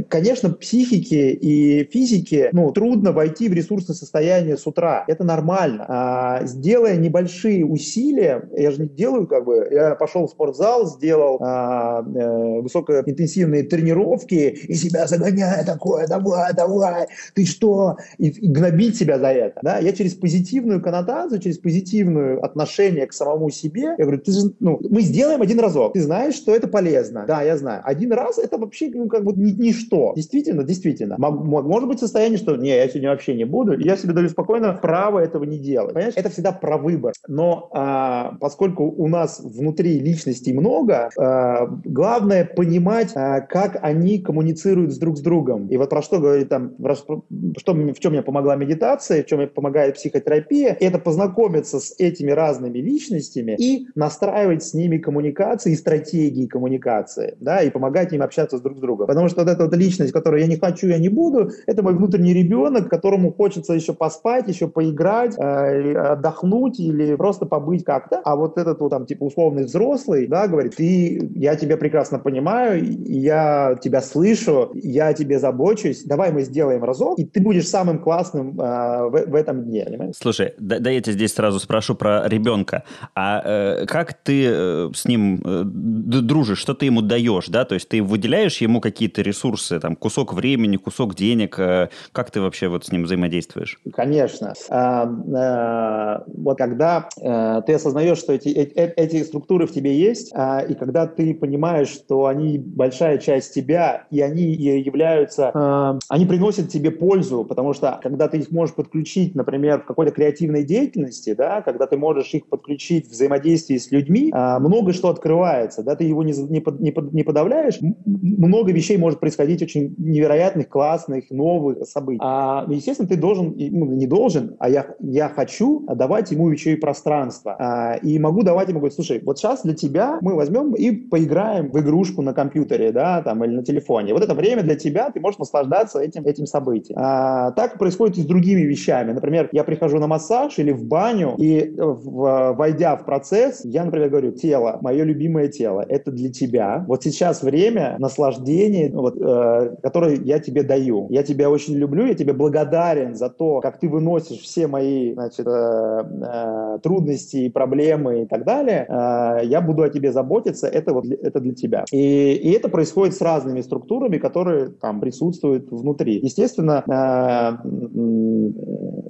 конечно, психике и физике ну, трудно войти в ресурсное состояние с утра. Это нормально. А, сделая небольшие усилия, я же не делаю как бы, я пошел в спортзал, сделал а, э, высокоинтенсивные тренировки и себя загоняя такое, давай, давай, ты что? И, и гнобить себя за это. Да? Я через позитивную коннотацию, через позитивное отношение к самому себе, я говорю, ты же, ну, мы сделаем один разок. Ты знаешь, что это полезно. Да, я знаю. Один раз это вообще ну, как бы ни, ничто. Действительно, действительно. Может быть состояние, что не, я сегодня вообще не буду. Я себе даю спокойно право этого не делать. Понимаешь? Это всегда про выбор. Но а, поскольку у нас внутри личностей много, а, главное понимать, а, как они коммуницируют друг с другом. И вот про что говорит там, про, что, в чем мне помогла медитация, в чем мне помогает психотерапия, это познакомиться с этими разными личностями и настраивать с ними коммуникации и стратегии стратегии коммуникации, да, и помогать им общаться с друг с другом. Потому что вот эта вот личность, которую я не хочу, я не буду, это мой внутренний ребенок, которому хочется еще поспать, еще поиграть, э, отдохнуть или просто побыть как-то. А вот этот вот там типа условный взрослый, да, говорит, ты, я тебя прекрасно понимаю, я тебя слышу, я тебе забочусь, давай мы сделаем разок, и ты будешь самым классным э, в, в этом дне, понимаешь? Слушай, да, да я тебя здесь сразу спрошу про ребенка. А э, как ты э, с ним э, дружишь, что ты ему даешь, да? То есть ты выделяешь ему какие-то ресурсы, там, кусок времени, кусок денег. Э, как ты вообще вот с ним взаимодействуешь? Конечно. А, а, вот когда а, ты осознаешь, что эти, эти, структуры в тебе есть, а, и когда ты понимаешь, что они большая часть тебя, и они являются, они приносят тебе пользу, потому что когда ты их можешь подключить, например, в какой-то креативной деятельности, да, когда ты можешь их подключить в взаимодействии с людьми, а, много что открывается, да, ты его не, не, не, не подавляешь, много вещей может происходить очень невероятных, классных, новых событий. А, естественно, ты должен, ну, не должен, а я, я хочу давать ему еще и пространство. А, и могу давать ему, говорить, слушай, вот сейчас для тебя мы возьмем и поиграем в игрушку на компьютере, да, там, или на телефоне. Вот это время для тебя, ты можешь наслаждаться этим, этим событием. А, так происходит и с другими вещами. Например, я прихожу на массаж или в баню, и в, войдя в процесс, я, например, говорю, тело, мое любимое тело, это для тебя. Вот сейчас время наслаждения, вот, э, которое я тебе даю. Я тебя очень люблю, я тебе благодарен за то, как ты выносишь все мои значит, э, э, трудности и проблемы и так далее. Э, я буду о тебе заботиться, это, вот, это для тебя. И, и это происходит с разными структурами, которые там присутствуют внутри. Естественно, э,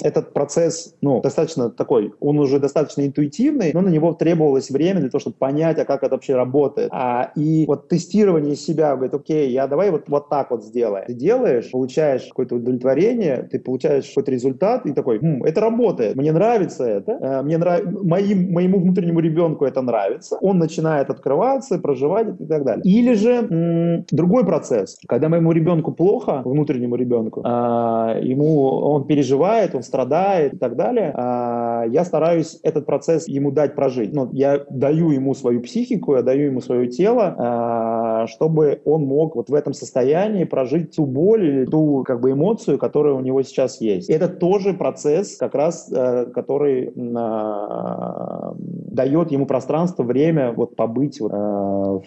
этот процесс, ну, достаточно такой, он уже достаточно интуитивный, но на него требовалось время для того, чтобы понять, а как это вообще работает. А, и вот тестирование себя, говорит, окей, я давай вот, вот так вот сделаем. Ты делаешь, получаешь какое-то удовлетворение, ты получаешь какой-то результат и такой, хм, это работает, мне нравится это, э, мне нрав... моим, моему внутреннему ребенку это нравится, он начинает открываться, проживать и так далее. Или же м- другой процесс, когда моему ребенку плохо, внутреннему ребенку, а, ему он переживает, он страдает и так далее, а, я стараюсь этот процесс ему дать прожить. Ну, я даю ему свою психику, я даю ему свое тело, а, чтобы он мог вот в этом состоянии прожить ту боль или ту как бы эмоцию, которая у него сейчас есть. Это тоже процесс, как раз, э, который а, дает ему пространство, время вот побыть вот, в,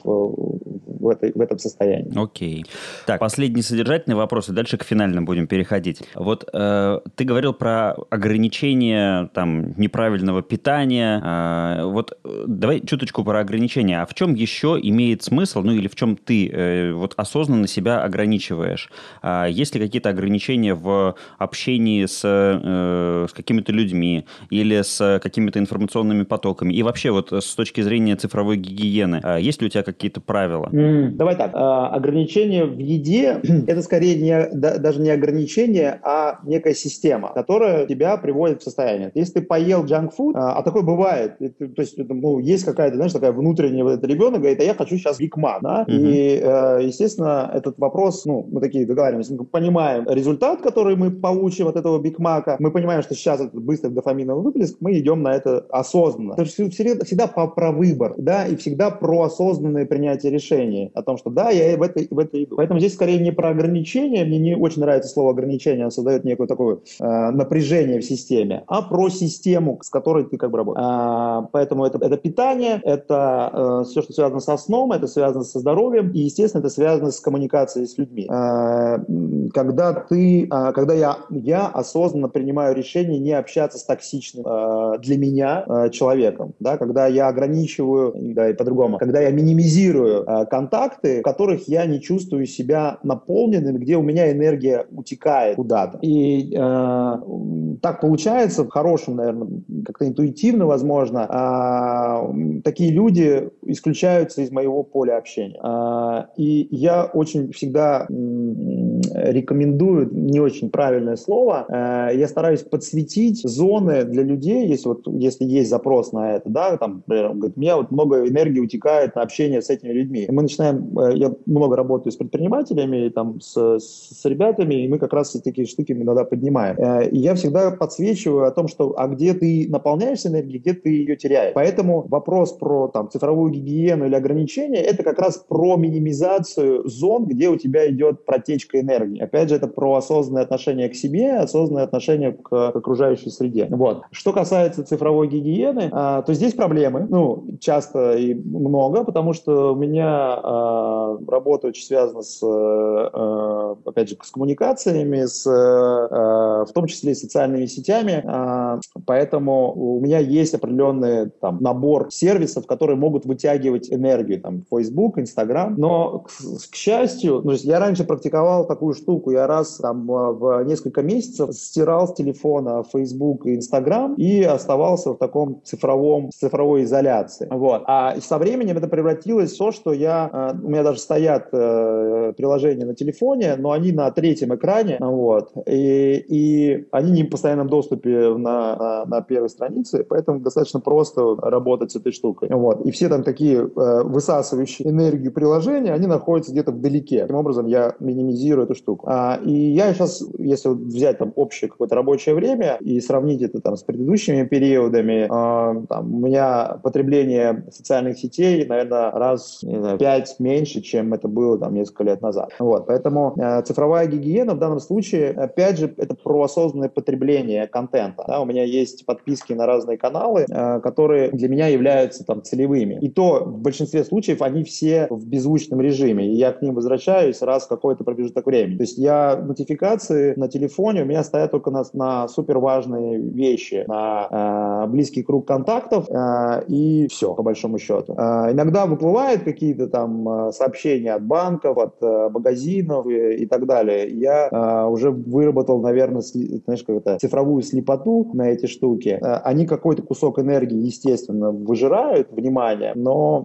в, этой, в этом состоянии. Окей. Так, последний содержательный вопрос, и дальше к финальным будем переходить. Вот э, ты говорил про ограничение там неправильного питания. Э, вот э, давай чуточку про ограничения. А в чем еще имеет смысл, ну или в чем ты э, вот осознанно себя ограничиваешь? А есть ли какие-то ограничения в общении с, э, с какими-то людьми или с какими-то информационными потоками? И вообще вот с точки зрения цифровой гигиены, э, есть ли у тебя какие-то правила? Давай так. Э, ограничения в еде – это скорее не, да, даже не ограничение, а некая система, которая тебя приводит в состояние. Если ты поел junk food, а, а такое бывает, то есть ну, есть какая-то, знаешь, такая внутренняя вот этот ребенок говорит, а я хочу сейчас Биг Мак, да? Mm-hmm. И, э, естественно, этот вопрос, ну, мы такие договариваемся, мы понимаем результат, который мы получим от этого Биг Мака, мы понимаем, что сейчас это быстрый дофаминовый выплеск, мы идем на это осознанно. Это всегда, всегда по, про выбор, да, и всегда про осознанное принятие решений о том, что да, я в это, в это иду. Поэтому здесь скорее не про ограничения, мне не очень нравится слово ограничение, оно создает некое такое э, напряжение в системе, а про систему, с которой ты как бы работаешь. А, поэтому это, это питание, это э, все, что связано со сном, это связано со здоровьем, и, естественно, это связано с коммуникацией с людьми. А, когда ты, а, когда я, я осознанно принимаю решение не общаться с токсичным а, для меня человеком, да, когда я ограничиваю, да, и по-другому, когда я минимизирую контакты, в которых я не чувствую себя наполненным, где у меня энергия утекает куда-то. И так получается, в хорошем, наверное, как-то интуитивно, возможно, такие люди исключаются из моего поля общения. Э, и я очень всегда рекомендую, не очень правильное слово, э, я стараюсь подсветить зоны для людей, если вот если есть запрос на это, да, там, например, говорит, у меня вот много энергии утекает на общение с этими людьми. И мы начинаем, э, я много работаю с предпринимателями, там, с, с ребятами, и мы как раз такие штуки иногда поднимаем. Э, и я всегда подсвечиваю о том, что а где ты наполняешься энергией, где ты ее теряешь. Поэтому вопрос про там, цифровую гигиену или ограничения, это как раз про минимизацию зон, где у тебя идет протечка энергии. Опять же, это про осознанное отношение к себе, осознанное отношение к, к окружающей среде. Вот. Что касается цифровой гигиены, а, то здесь проблемы, ну, часто и много, потому что у меня а, работа очень связана с, а, опять же, с коммуникациями, с в том числе и социальными сетями, поэтому у меня есть определенный там, набор сервисов, которые могут вытягивать энергию, там, Facebook, Instagram, но, к, к счастью, ну, я раньше практиковал такую штуку, я раз там в несколько месяцев стирал с телефона Facebook и Instagram и оставался в таком цифровом, цифровой изоляции. Вот. А со временем это превратилось в то, что я, э, у меня даже стоят э, приложения на телефоне, но они на третьем экране, вот, и, и они не в постоянном доступе на, на, на первой странице, поэтому достаточно просто работать с этой штукой. Вот. И все там такие высасывающие энергию приложения, они находятся где-то вдалеке. Таким образом, я минимизирую эту штуку. А, и я сейчас, если взять там общее какое-то рабочее время и сравнить это там с предыдущими периодами, э, там, у меня потребление социальных сетей, наверное, раз знаю, пять меньше, чем это было там несколько лет назад. Вот, поэтому э, цифровая гигиена в данном случае, опять же, это про осознанное потребление контента. Да? У меня есть подписки на разные каналы, э, которые для меня являются там целевыми. И то большинстве случаев они все в беззвучном режиме, и я к ним возвращаюсь раз в какой-то промежуток времени. То есть я нотификации на телефоне у меня стоят только на, на супер важные вещи, на э, близкий круг контактов э, и все, по большому счету. Э, иногда выплывают какие-то там э, сообщения от банков, от э, магазинов и, и так далее. Я э, уже выработал, наверное, сли, знаешь, как это, цифровую слепоту на эти штуки. Э, они какой-то кусок энергии, естественно, выжирают, внимание, но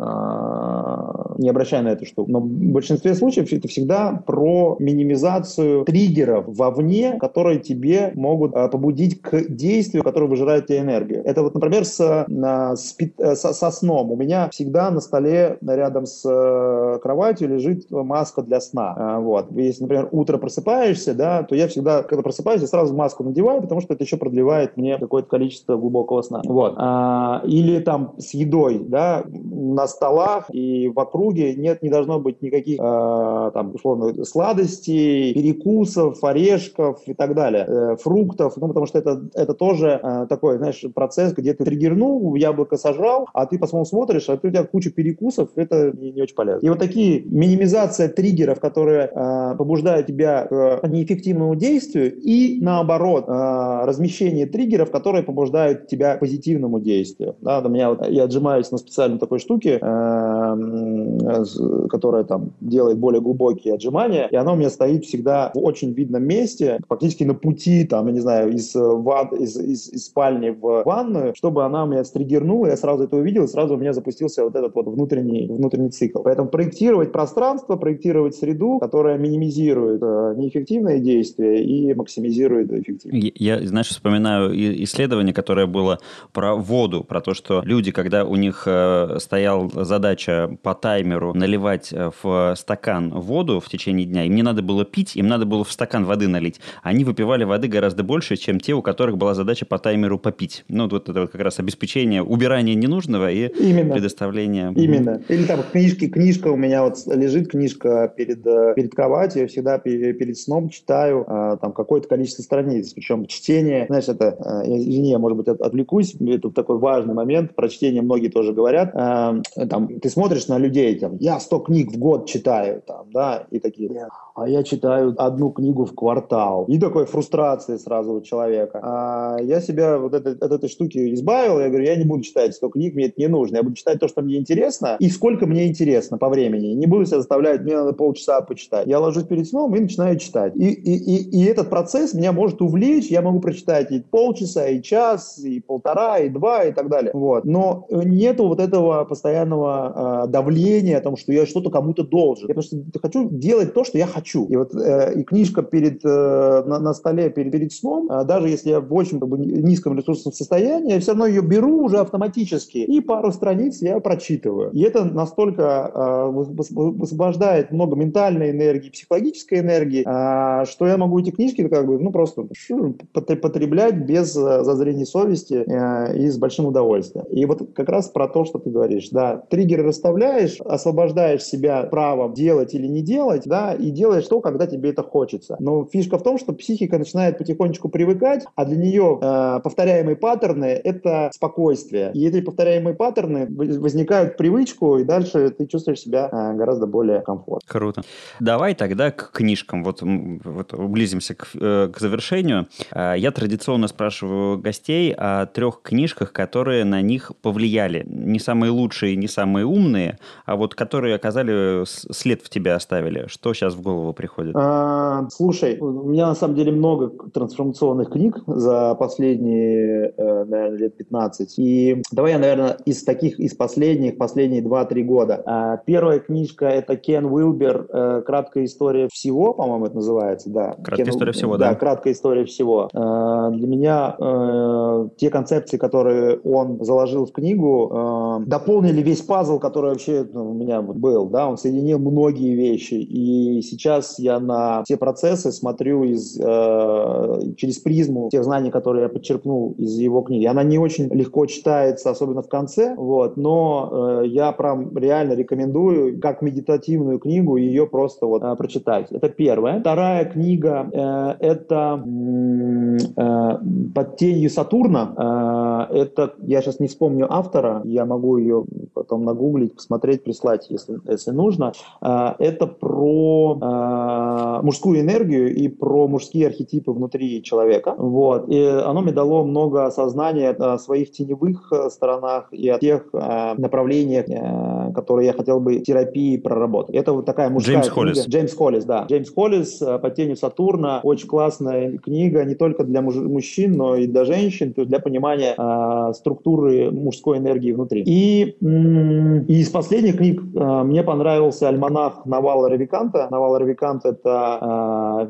не обращая на эту штуку. Но в большинстве случаев это всегда про минимизацию триггеров вовне, которые тебе могут э, побудить к действию, которое выжирает тебе энергию. Это вот, например, с, э, с, э, со, со сном. У меня всегда на столе рядом с э, кроватью лежит маска для сна. Э, вот. Если, например, утро просыпаешься, да, то я всегда, когда просыпаюсь, я сразу маску надеваю, потому что это еще продлевает мне какое-то количество глубокого сна. Вот. А, или там с едой, да, на столах и в округе нет, не должно быть никаких, э, там, условно, сладостей, перекусов, орешков и так далее, э, фруктов, ну, потому что это, это тоже э, такой, знаешь, процесс, где ты триггернул, яблоко сожрал, а ты, по-моему, смотришь, а ты, у тебя куча перекусов, это не, не очень полезно. И вот такие минимизация триггеров, которые э, побуждают тебя к неэффективному действию, и наоборот, э, размещение триггеров, которые побуждают тебя к позитивному действию. Да, у меня вот, я отжимаюсь на специальной такой штуке, э, которая там делает более глубокие отжимания, и она у меня стоит всегда в очень видном месте, фактически на пути, там, я не знаю, из, ван, из, из, из спальни в ванную, чтобы она меня стригернула, я сразу это увидел, и сразу у меня запустился вот этот вот внутренний, внутренний цикл. Поэтому проектировать пространство, проектировать среду, которая минимизирует э, неэффективные действия и максимизирует эффективность. Я, знаешь, вспоминаю исследование, которое было про воду, про то, что люди, когда у них э, стояла задача по таймеру наливать э, в стакан воду в течение дня, им не надо было пить, им надо было в стакан воды налить. Они выпивали воды гораздо больше, чем те, у которых была задача по таймеру попить. Ну, вот это вот как раз обеспечение, убирание ненужного и Именно. предоставление... Именно. Или там книжки, книжка у меня вот лежит, книжка перед, э, перед кроватью, я всегда перед сном читаю а, там какое-то количество страниц. Причем чтение, знаешь, это, э, извини, я, может быть, отвлекусь, это такой важный момент, про чтение многие тоже говорят. Там, ты смотришь на людей, там, я 100 книг в год читаю, там, да, и такие, а я читаю одну книгу в квартал. И такой фрустрации сразу у человека. А я себя вот этой, от этой штуки избавил, я говорю, я не буду читать 100 книг, мне это не нужно, я буду читать то, что мне интересно, и сколько мне интересно по времени. Не буду себя заставлять, мне надо полчаса почитать. Я ложусь перед сном и начинаю читать. И, и, и, и этот процесс меня может увлечь, я могу прочитать и полчаса, и час, и полтора, и два, и так далее. Вот. Но нету вот этого постоянного э, давления о том, что я что-то кому-то должен. Я просто хочу делать то, что я хочу. И вот э, и книжка перед, э, на, на столе перед, перед сном, э, даже если я в очень как бы, низком ресурсном состоянии, я все равно ее беру уже автоматически, и пару страниц я прочитываю. И это настолько э, высвобождает много ментальной энергии, психологической энергии, э, что я могу эти книжки как бы, ну, просто потреблять без э, зазрения совести э, и с большим удовольствием. И вот как раз про то, что ты говоришь, да, триггеры расставляешь, освобождаешь себя правом делать или не делать, да, и делаешь то, когда тебе это хочется. Но фишка в том, что психика начинает потихонечку привыкать, а для нее э, повторяемые паттерны — это спокойствие. И эти повторяемые паттерны возникают в привычку, и дальше ты чувствуешь себя э, гораздо более комфортно. Круто. Давай тогда к книжкам. Вот, вот близимся к, э, к завершению. Э, я традиционно спрашиваю гостей о трех книжках, которые на них повлияли. Не самые лучшие, не самые умные, а вот которые оказали след в тебя оставили. Что сейчас в голову приходит? А, слушай, у меня на самом деле много трансформационных книг за последние, э, наверное, лет 15. И давай я, наверное, из таких, из последних, последние 2-3 года. А, первая книжка — это Кен Уилбер «Краткая история всего», по-моему, это называется, да. Краткая Кен, история всего, да. Да, краткая история всего. Для меня э, те концепции, которые он заложил в книгу, э, дополнили весь пазл, который вообще ну, у меня был, да, он соединил многие вещи, и сейчас я на все процессы смотрю из, э, через призму тех знаний, которые я подчеркнул из его книги. Она не очень легко читается, особенно в конце, вот, но э, я прям реально рекомендую, как медитативную книгу, ее просто вот э, прочитать. Это первое. Вторая книга э, это э, под тенью Сатурна. Э, это, я сейчас не вспомню автора, я могу ее потом нагуглить, посмотреть, прислать, если, если нужно. Э, это про э, мужскую энергию и про мужские архетипы внутри человека. Вот. И оно мне дало много осознания о своих теневых сторонах и о тех направлениях, которые я хотел бы терапии проработать. Это вот такая мужская Джеймс книга. Холлис. Джеймс Холлис, да. Джеймс Холлис «Под тенью Сатурна». Очень классная книга не только для мужчин, но и для женщин, то есть для понимания э, структуры мужской энергии внутри. И, и из последних книг э, мне понравился альманах Навала Равиканта. Навал Равикант — это э,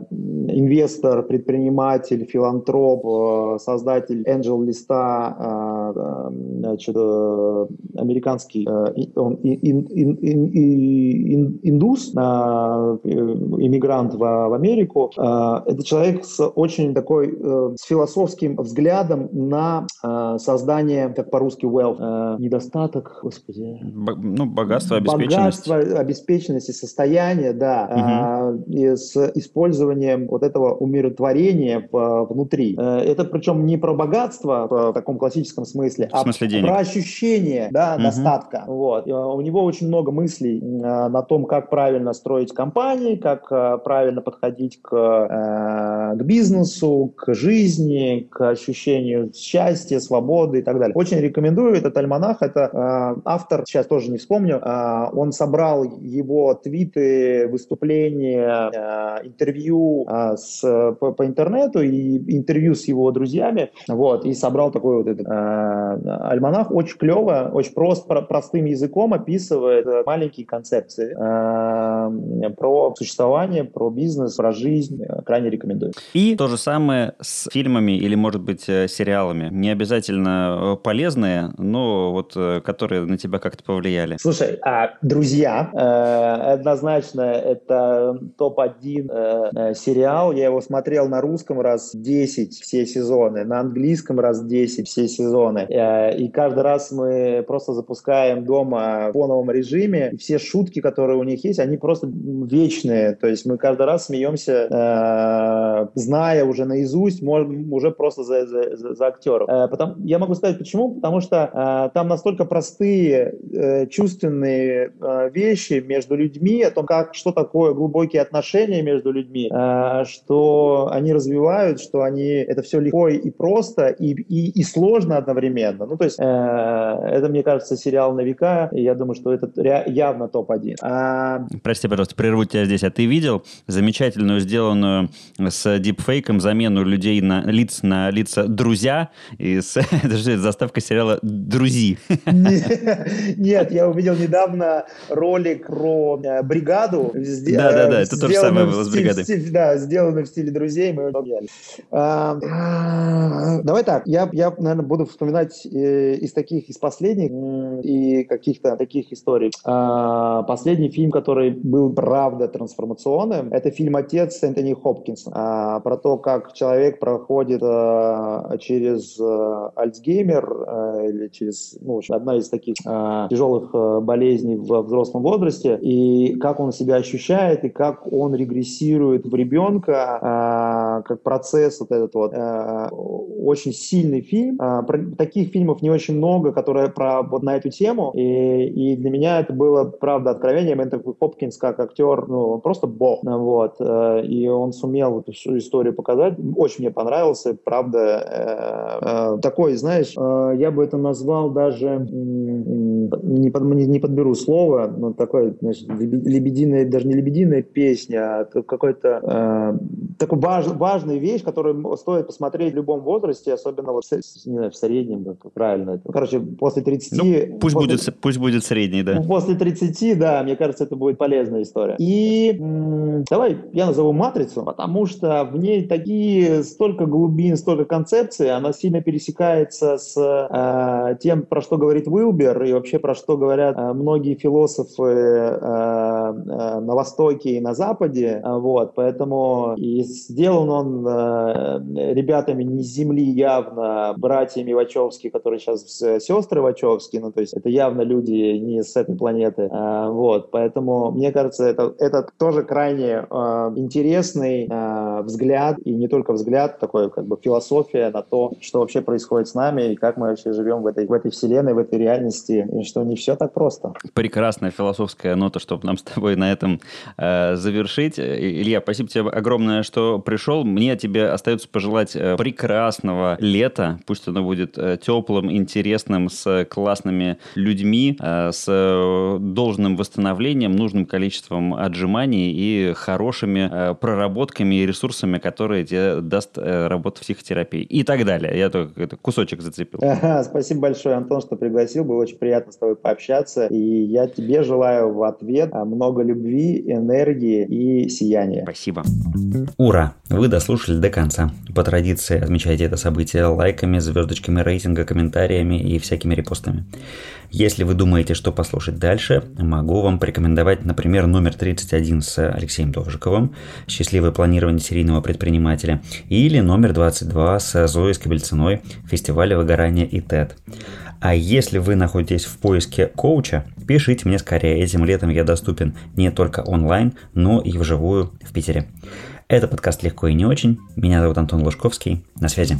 инвестор, предприниматель, филантроп, э, создатель Angel листа, значит, американский он ин, ин, ин, индус, иммигрант в, в Америку. Это человек с очень такой с философским взглядом на создание, как по-русски wealth, недостаток, господи. Б, ну, богатство, обеспеченность. Богатство, обеспеченность и состояние, да, угу. э, с использованием вот этого умиротворения в, внутри. Э, это причем не про богатство в таком классическом смысле, в смысле а денег. про ощущение да, угу. достатка. Вот. И у него очень много мыслей э, на том, как правильно строить компании, как э, правильно подходить к, э, к бизнесу, к жизни, к ощущению счастья, свободы и так далее. Очень рекомендую этот альманах. Это э, автор, сейчас тоже не вспомню, э, он собрал его твиты, выступления, э, интервью э, с, по, по интернету и интервью с его друзьями, вот, и собрал такой вот этот альманах. Очень клево, очень просто, про, простым языком описывает маленькие концепции про существование, про бизнес, про жизнь. Крайне рекомендую. И то же самое с фильмами или, может быть, э, сериалами. Не обязательно э, полезные, но вот э, которые на тебя как-то повлияли. Слушай, а «Друзья» э, однозначно это топ-1 э, сериал. Я его смотрел на русском раз 10 все сезоны, на английском раз 10 все сезоны. Э, и каждый раз мы просто запускаем дома в фоновом режиме. И все шутки, которые у них есть, они просто вечные. То есть мы каждый раз смеемся, э, зная уже наизусть, можем уже просто за, за, за, за актеров. Э, потом, я могу сказать почему, потому что э, там настолько простые, э, чувственные э, вещи между людьми, о том, как, что такое глубокие отношения между людьми, э, что они развивают, что они, это все легко и просто, и, и, и сложно одновременно. Ну, то есть, э, это, мне кажется, сериал на века, и я думаю, что это явно топ-1. А... Прости, пожалуйста, прерву тебя здесь. А ты видел замечательную, сделанную с дипфейком замену людей на лиц на лица друзья, и с, это же заставка сериала «Друзи». Нет, я увидел недавно ролик про э, бригаду. Да-да-да, это то же самое было с бригадой. Да, сделанный в стиле друзей, мы а, Давай так, я, я, наверное, буду вспоминать э, из таких, из последних и каких-то таких историй. А, последний фильм, который был, правда, трансформационным, это фильм «Отец» Энтони Хопкинс. А, про то, как человек проходит через Альцгеймер или через, ну, одна из таких тяжелых болезней в взрослом возрасте, и как он себя ощущает, и как он регрессирует в ребенка, как процесс вот этот вот. Очень сильный фильм. таких фильмов не очень много, которые про вот на эту тему, и, и для меня это было, правда, откровением. Энтони Хопкинс как актер, ну, он просто бог, вот, э, и он сумел эту всю историю показать. Очень мне понравился, правда, э, э, такой, знаешь, я бы это назвал даже, не, под, не подберу слово, но такой, значит, лебединая, даже не лебединая песня, а какой-то э, такой важ, важная вещь, которую стоит посмотреть в любом возрасте, особенно вот не знаю, в среднем, правильно. Короче, после 30... Ну, пусть, после, будет, пусть будет средний, да. После 30, да, мне кажется, это будет полезная история. И м- давай я назову «Матрицу», потому что в ней такие столько глубин, столько концепций, она сильно пересекается с э, тем, про что говорит Уилбер, и вообще про что говорят э, многие философы э, э, на Востоке и на Западе. Вот, поэтому и сделан он ребятами не с земли явно, братьями Вачовски, которые сейчас сестры Вачовски, ну то есть это явно люди не с этой планеты. Вот, поэтому мне кажется, это, это тоже крайне интересный взгляд, и не только взгляд, такой как бы философия на то, что вообще происходит с нами и как мы вообще живем в этой, в этой вселенной, в этой реальности, и что не все так просто. Прекрасная философская нота, чтобы нам с тобой на этом э, завершить. Илья, спасибо тебе огромное, что пришел. Мне тебе остается пожелать э, прекрасного лета. Пусть оно будет э, теплым, интересным, с классными людьми, э, с должным восстановлением, нужным количеством отжиманий и хорошими проработками и ресурсами, которые тебе даст работа в психотерапии и так далее. Я только кусочек зацепил. Ага, спасибо большое, Антон, что пригласил. Было очень приятно с тобой пообщаться. И я тебе желаю в ответ много любви, энергии и сияния. Спасибо. Ура! Вы дослушали до конца. По традиции отмечайте это событие лайками, звездочками рейтинга, комментариями и всякими репостами. Если вы думаете, что послушать дальше, могу вам порекомендовать, например, номер 31 с Алексеем Довжиковым «Счастливое планирование серийного предпринимателя» или номер 22 с Зоей Скобельциной «Фестиваль выгорания и ТЭД». А если вы находитесь в поиске коуча, пишите мне скорее. Этим летом я доступен не только онлайн, но и вживую в Питере. Это подкаст «Легко и не очень». Меня зовут Антон Лужковский. На связи.